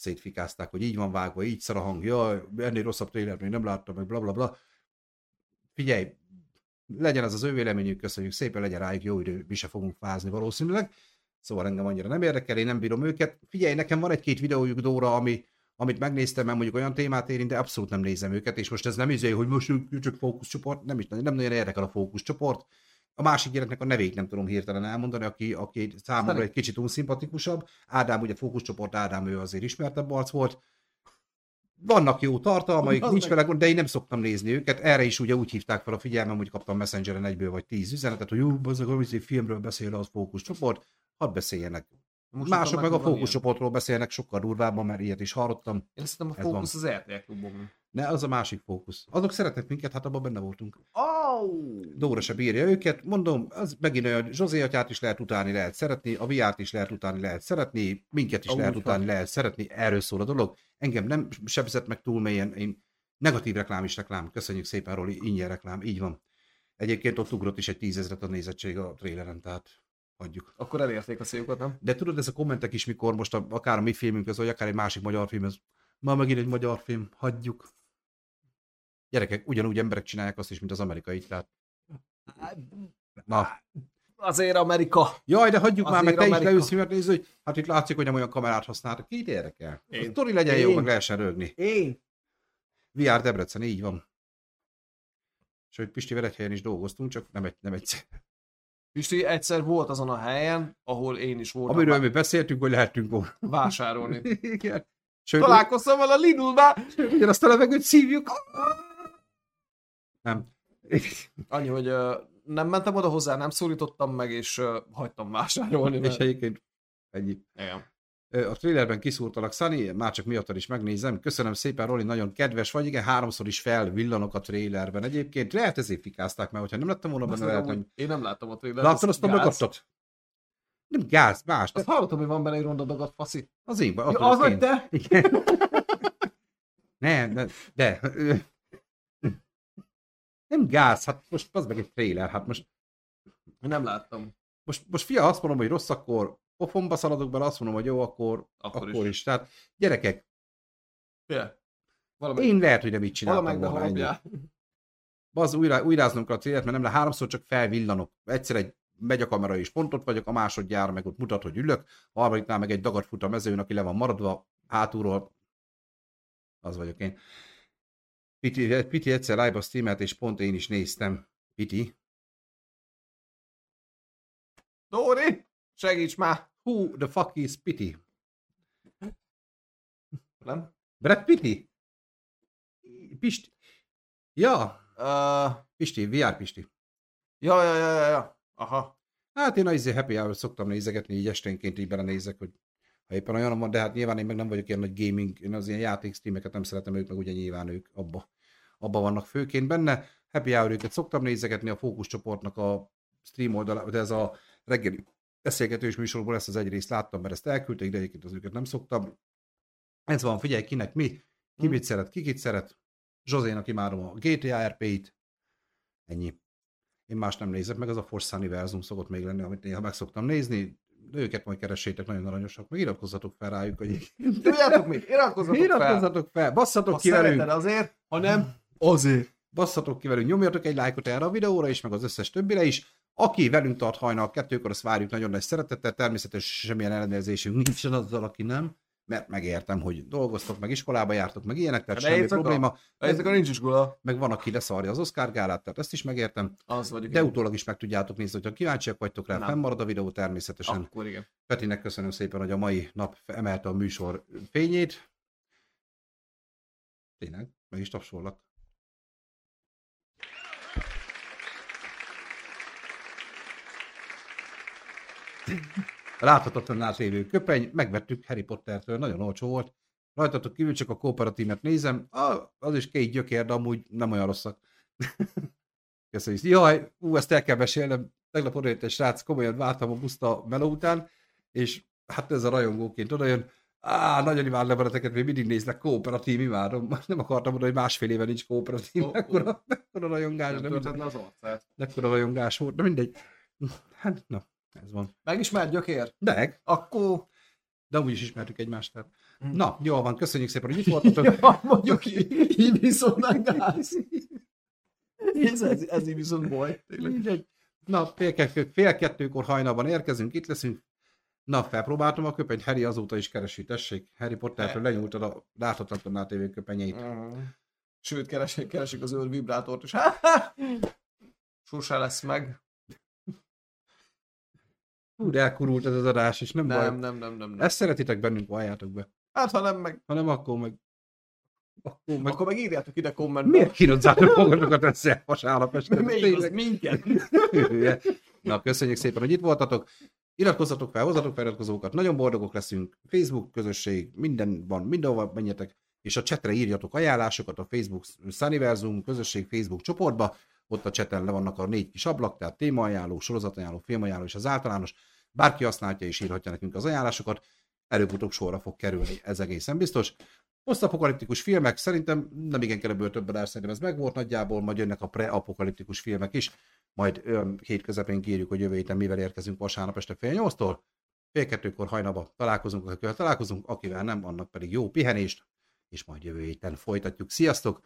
szétfikázták, hogy így van vágva, így szar a hang, jaj, ennél rosszabb trailer még nem láttam, meg bla bla bla. Figyelj, legyen az az ő véleményük, köszönjük szépen, legyen rájuk jó idő, mi se fogunk fázni valószínűleg. Szóval engem annyira nem érdekel, én nem bírom őket. Figyelj, nekem van egy-két videójuk Dóra, ami, amit megnéztem, mert mondjuk olyan témát érint, de abszolút nem nézem őket, és most ez nem izé, hogy most csak fókuszcsoport, nem is nem nagyon érdekel a fókuszcsoport. A másik gyereknek a nevét nem tudom hirtelen elmondani, aki, aki számomra Szerint- egy kicsit unszimpatikusabb. Ádám, ugye fókuszcsoport Ádám, ő azért ismertebb arc volt. Vannak jó tartalmaik, Az nincs vele gond, de én nem szoktam nézni őket. Erre is ugye úgy hívták fel a figyelmem, hogy kaptam Messengeren egyből vagy tíz üzenetet, hogy jó, az a filmről beszél az fókuszcsoport, hadd beszéljenek. Most Mások meg a fókuszcsoportról beszélnek sokkal durvábban, mert ilyet is hallottam. Én szerintem a fókusz az RTL klubban. Ne, az a másik fókusz. Azok szeretnek minket, hát abban benne voltunk. Oh! Dóra se bírja őket, mondom, az megint olyan, Zsozé atyát is lehet utálni, lehet szeretni, a VR-t is lehet utálni, lehet szeretni, minket is Ó, lehet utálni, lehet szeretni, erről szól a dolog. Engem nem sebzett meg túl mélyen, én negatív reklám is reklám, köszönjük szépen Roli, ingyen reklám, így van. Egyébként ott ugrott is egy tízezret a nézettség a tréleren, tehát hagyjuk. Akkor elérték a céljukat, nem? De tudod, ez a kommentek is, mikor most a, akár a mi filmünk az, vagy akár egy másik magyar film, ez ma megint egy magyar film, hagyjuk. Gyerekek, ugyanúgy emberek csinálják azt is, mint az amerikai, tehát na, Azért Amerika. Jaj, de hagyjuk már, Azért meg te is Amerika. leülsz filmet nézni, hogy hát itt látszik, hogy nem olyan kamerát használtak. Ki érdekel? A sztori legyen jó, Én. meg lehessen rögni. Én. VR Debrecen, így van. És hogy Pistivel egy helyen is dolgoztunk, csak nem, egy, nem egyszer. Pisti egyszer volt azon a helyen, ahol én is voltam Amiről vá- mi beszéltünk, hogy lehetünk volna. vásárolni. Igen. Sőt, Találkoztam vele a Lidl-be. ugyanazt a levegőt szívjuk. Nem. Annyi, hogy ö, nem mentem oda hozzá, nem szólítottam meg, és ö, hagytam vásárolni. És Mert... egyébként ennyi. Igen. A trailerben kiszúrtalak, Szani, már csak miattad is megnézem. Köszönöm szépen, Roli, nagyon kedves vagy. Igen, háromszor is felvillanok a trailerben. Egyébként lehet ezért fikázták, mert hogyha nem lettem volna benne, lehet, hogy Én nem láttam a trailer. Láttad azt a mögöttet? Nem gáz, más. Azt De hallottam, hogy van benne egy ronda dagadt faszi. az én, Ja, az vagy te? Igen. Nem, de, de nem gáz, hát most az meg egy trailer, hát most, Nem láttam. most, most fia, azt mondom, hogy rossz, akkor pofomba szaladok bele, azt mondom, hogy jó, akkor, Akkor akkor, is. is. Tehát gyerekek, Félre. Valamelyik, én lehet, hogy nem így csináltam volna ennyi. Az újra, újráznom kell a célt, mert nem le háromszor csak felvillanok. Egyszer egy megy a kamera és pont ott vagyok, a másodjára meg ott mutat, hogy ülök, a harmadiknál meg egy dagat fut a mezőn, aki le van maradva, hátulról, az vagyok én. Piti, Piti egyszer live-ba streamelt, és pont én is néztem. Piti? Dóri, segíts már! Who the fuck is Piti? Nem? Brad Piti? Pisti? Ja, Uh, Pisti, VR Pisti. ja, ja, ja, ja, ja. Aha. Hát én a izé happy hour szoktam nézegetni, így esténként így belenézek, hogy ha éppen olyan van, de hát nyilván én meg nem vagyok ilyen nagy gaming, én az ilyen játék streameket nem szeretem, ők meg ugye nyilván ők abba, abba vannak főként benne. Happy hour őket szoktam nézegetni, a fókuszcsoportnak a stream oldalá, de ez a reggeli beszélgetős műsorból ezt az egy részt láttam, mert ezt elküldték, de egyébként az őket nem szoktam. Ez van, figyelj, kinek mi, ki Hm. mit szeret, ki kit szeret. Zsozénak imádom a GTA RP-t, ennyi. Én más nem nézek, meg az a Force Universum szokott még lenni, amit néha meg szoktam nézni. Őket majd keressétek, nagyon aranyosak, meg iratkozzatok fel rájuk, hogy Tudjátok mit? Iratkozzatok fel! iratkozzatok fel, basszatok Ha ki velünk, azért, ha nem, azért. basszatok ki velünk, nyomjatok egy lájkot erre a videóra is, meg az összes többire is. Aki velünk tart hajnal kettőkor, azt várjuk nagyon nagy szeretettel, természetesen semmilyen ellenőrzésünk nincsen azzal, aki nem, mert megértem, hogy dolgoztok, meg iskolába jártok, meg ilyenek, tehát De semmi éjszaka? probléma. Ezek a nincs iskola. Meg van, aki leszarja az Oscar gálát, tehát ezt is megértem. Az vagyok. De én. utólag is meg tudjátok nézni, hogyha kíváncsiak vagytok rá, Nem. fennmarad a videó természetesen. Akkor igen. Petinek köszönöm szépen, hogy a mai nap emelte a műsor fényét. Tényleg, meg is tapsolnak. Láthatatlan átlévő köpeny, megvettük Harry Pottertől, nagyon olcsó volt. Rajtatok kívül csak a kooperatívet nézem, ah, az is két gyökér, de amúgy nem olyan rosszak. Köszönjük. Jaj, ú, ezt el kell mesélnem. Tegnap odajött egy srác, komolyan vártam a buszt a meló után, és hát ez a rajongóként odajön, Á, nagyon imádom veleteket, még mindig néznek kooperatív, imádom. Nem akartam mondani, hogy másfél éve nincs kooperatív, ó. mekkora, mekkora rajongás, Nem le az arcát. mekkora rajongás volt, de mindegy. Hát, na, ez van. Megismert gyökér? De, Akkor... de úgy is ismertük egymást. Tehát. Hm. Na, jól van, köszönjük szépen, hogy itt voltatok. Ja, mondjuk így, így viszont gáz. Ez, ez, ez így viszont baj. Mindegy. Na, fél, fél kettőkor hajnalban érkezünk, itt leszünk. Na, felpróbáltam a köpenyt, Harry azóta is keresi, tessék. Harry Pottertől lenyúltad a láthatatlan átévő köpenyeit. Mhm. Sőt, keresik, keresik az zöld vibrátort is. Sose lesz meg. Hú, elkurult ez az adás, és nem, Nem, baj. nem, nem, nem. nem. Ezt szeretitek bennünk, valljátok be. Hát, ha nem, meg, Ha nem, akkor meg... Akkor meg... akkor meg írjátok ide kommentben. Miért kínozzátok magatokat össze vasárnap este? Még az minket. Na, köszönjük szépen, hogy itt voltatok. Iratkozzatok fel, hozzatok feliratkozókat, nagyon boldogok leszünk. Facebook közösség, minden van, mindenhova menjetek, és a csetre írjatok ajánlásokat a Facebook Sunniversum közösség Facebook csoportba, ott a cseten le vannak a négy kis ablak, tehát témaajánló, sorozatajánló, filmajánló és az általános. Bárki használja és írhatja nekünk az ajánlásokat, előbb-utóbb sorra fog kerülni, ez egészen biztos. Posztapokaliptikus filmek, szerintem nem igen kell ebből több adás, szerintem ez megvolt nagyjából, majd jönnek a pre-apokaliptikus filmek is, majd hét közepén kérjük, hogy jövő héten mivel érkezünk vasárnap este fél nyolctól. Fél kettőkor hajnaba találkozunk, akivel találkozunk, akivel nem, annak pedig jó pihenést, és majd jövő héten folytatjuk. Sziasztok!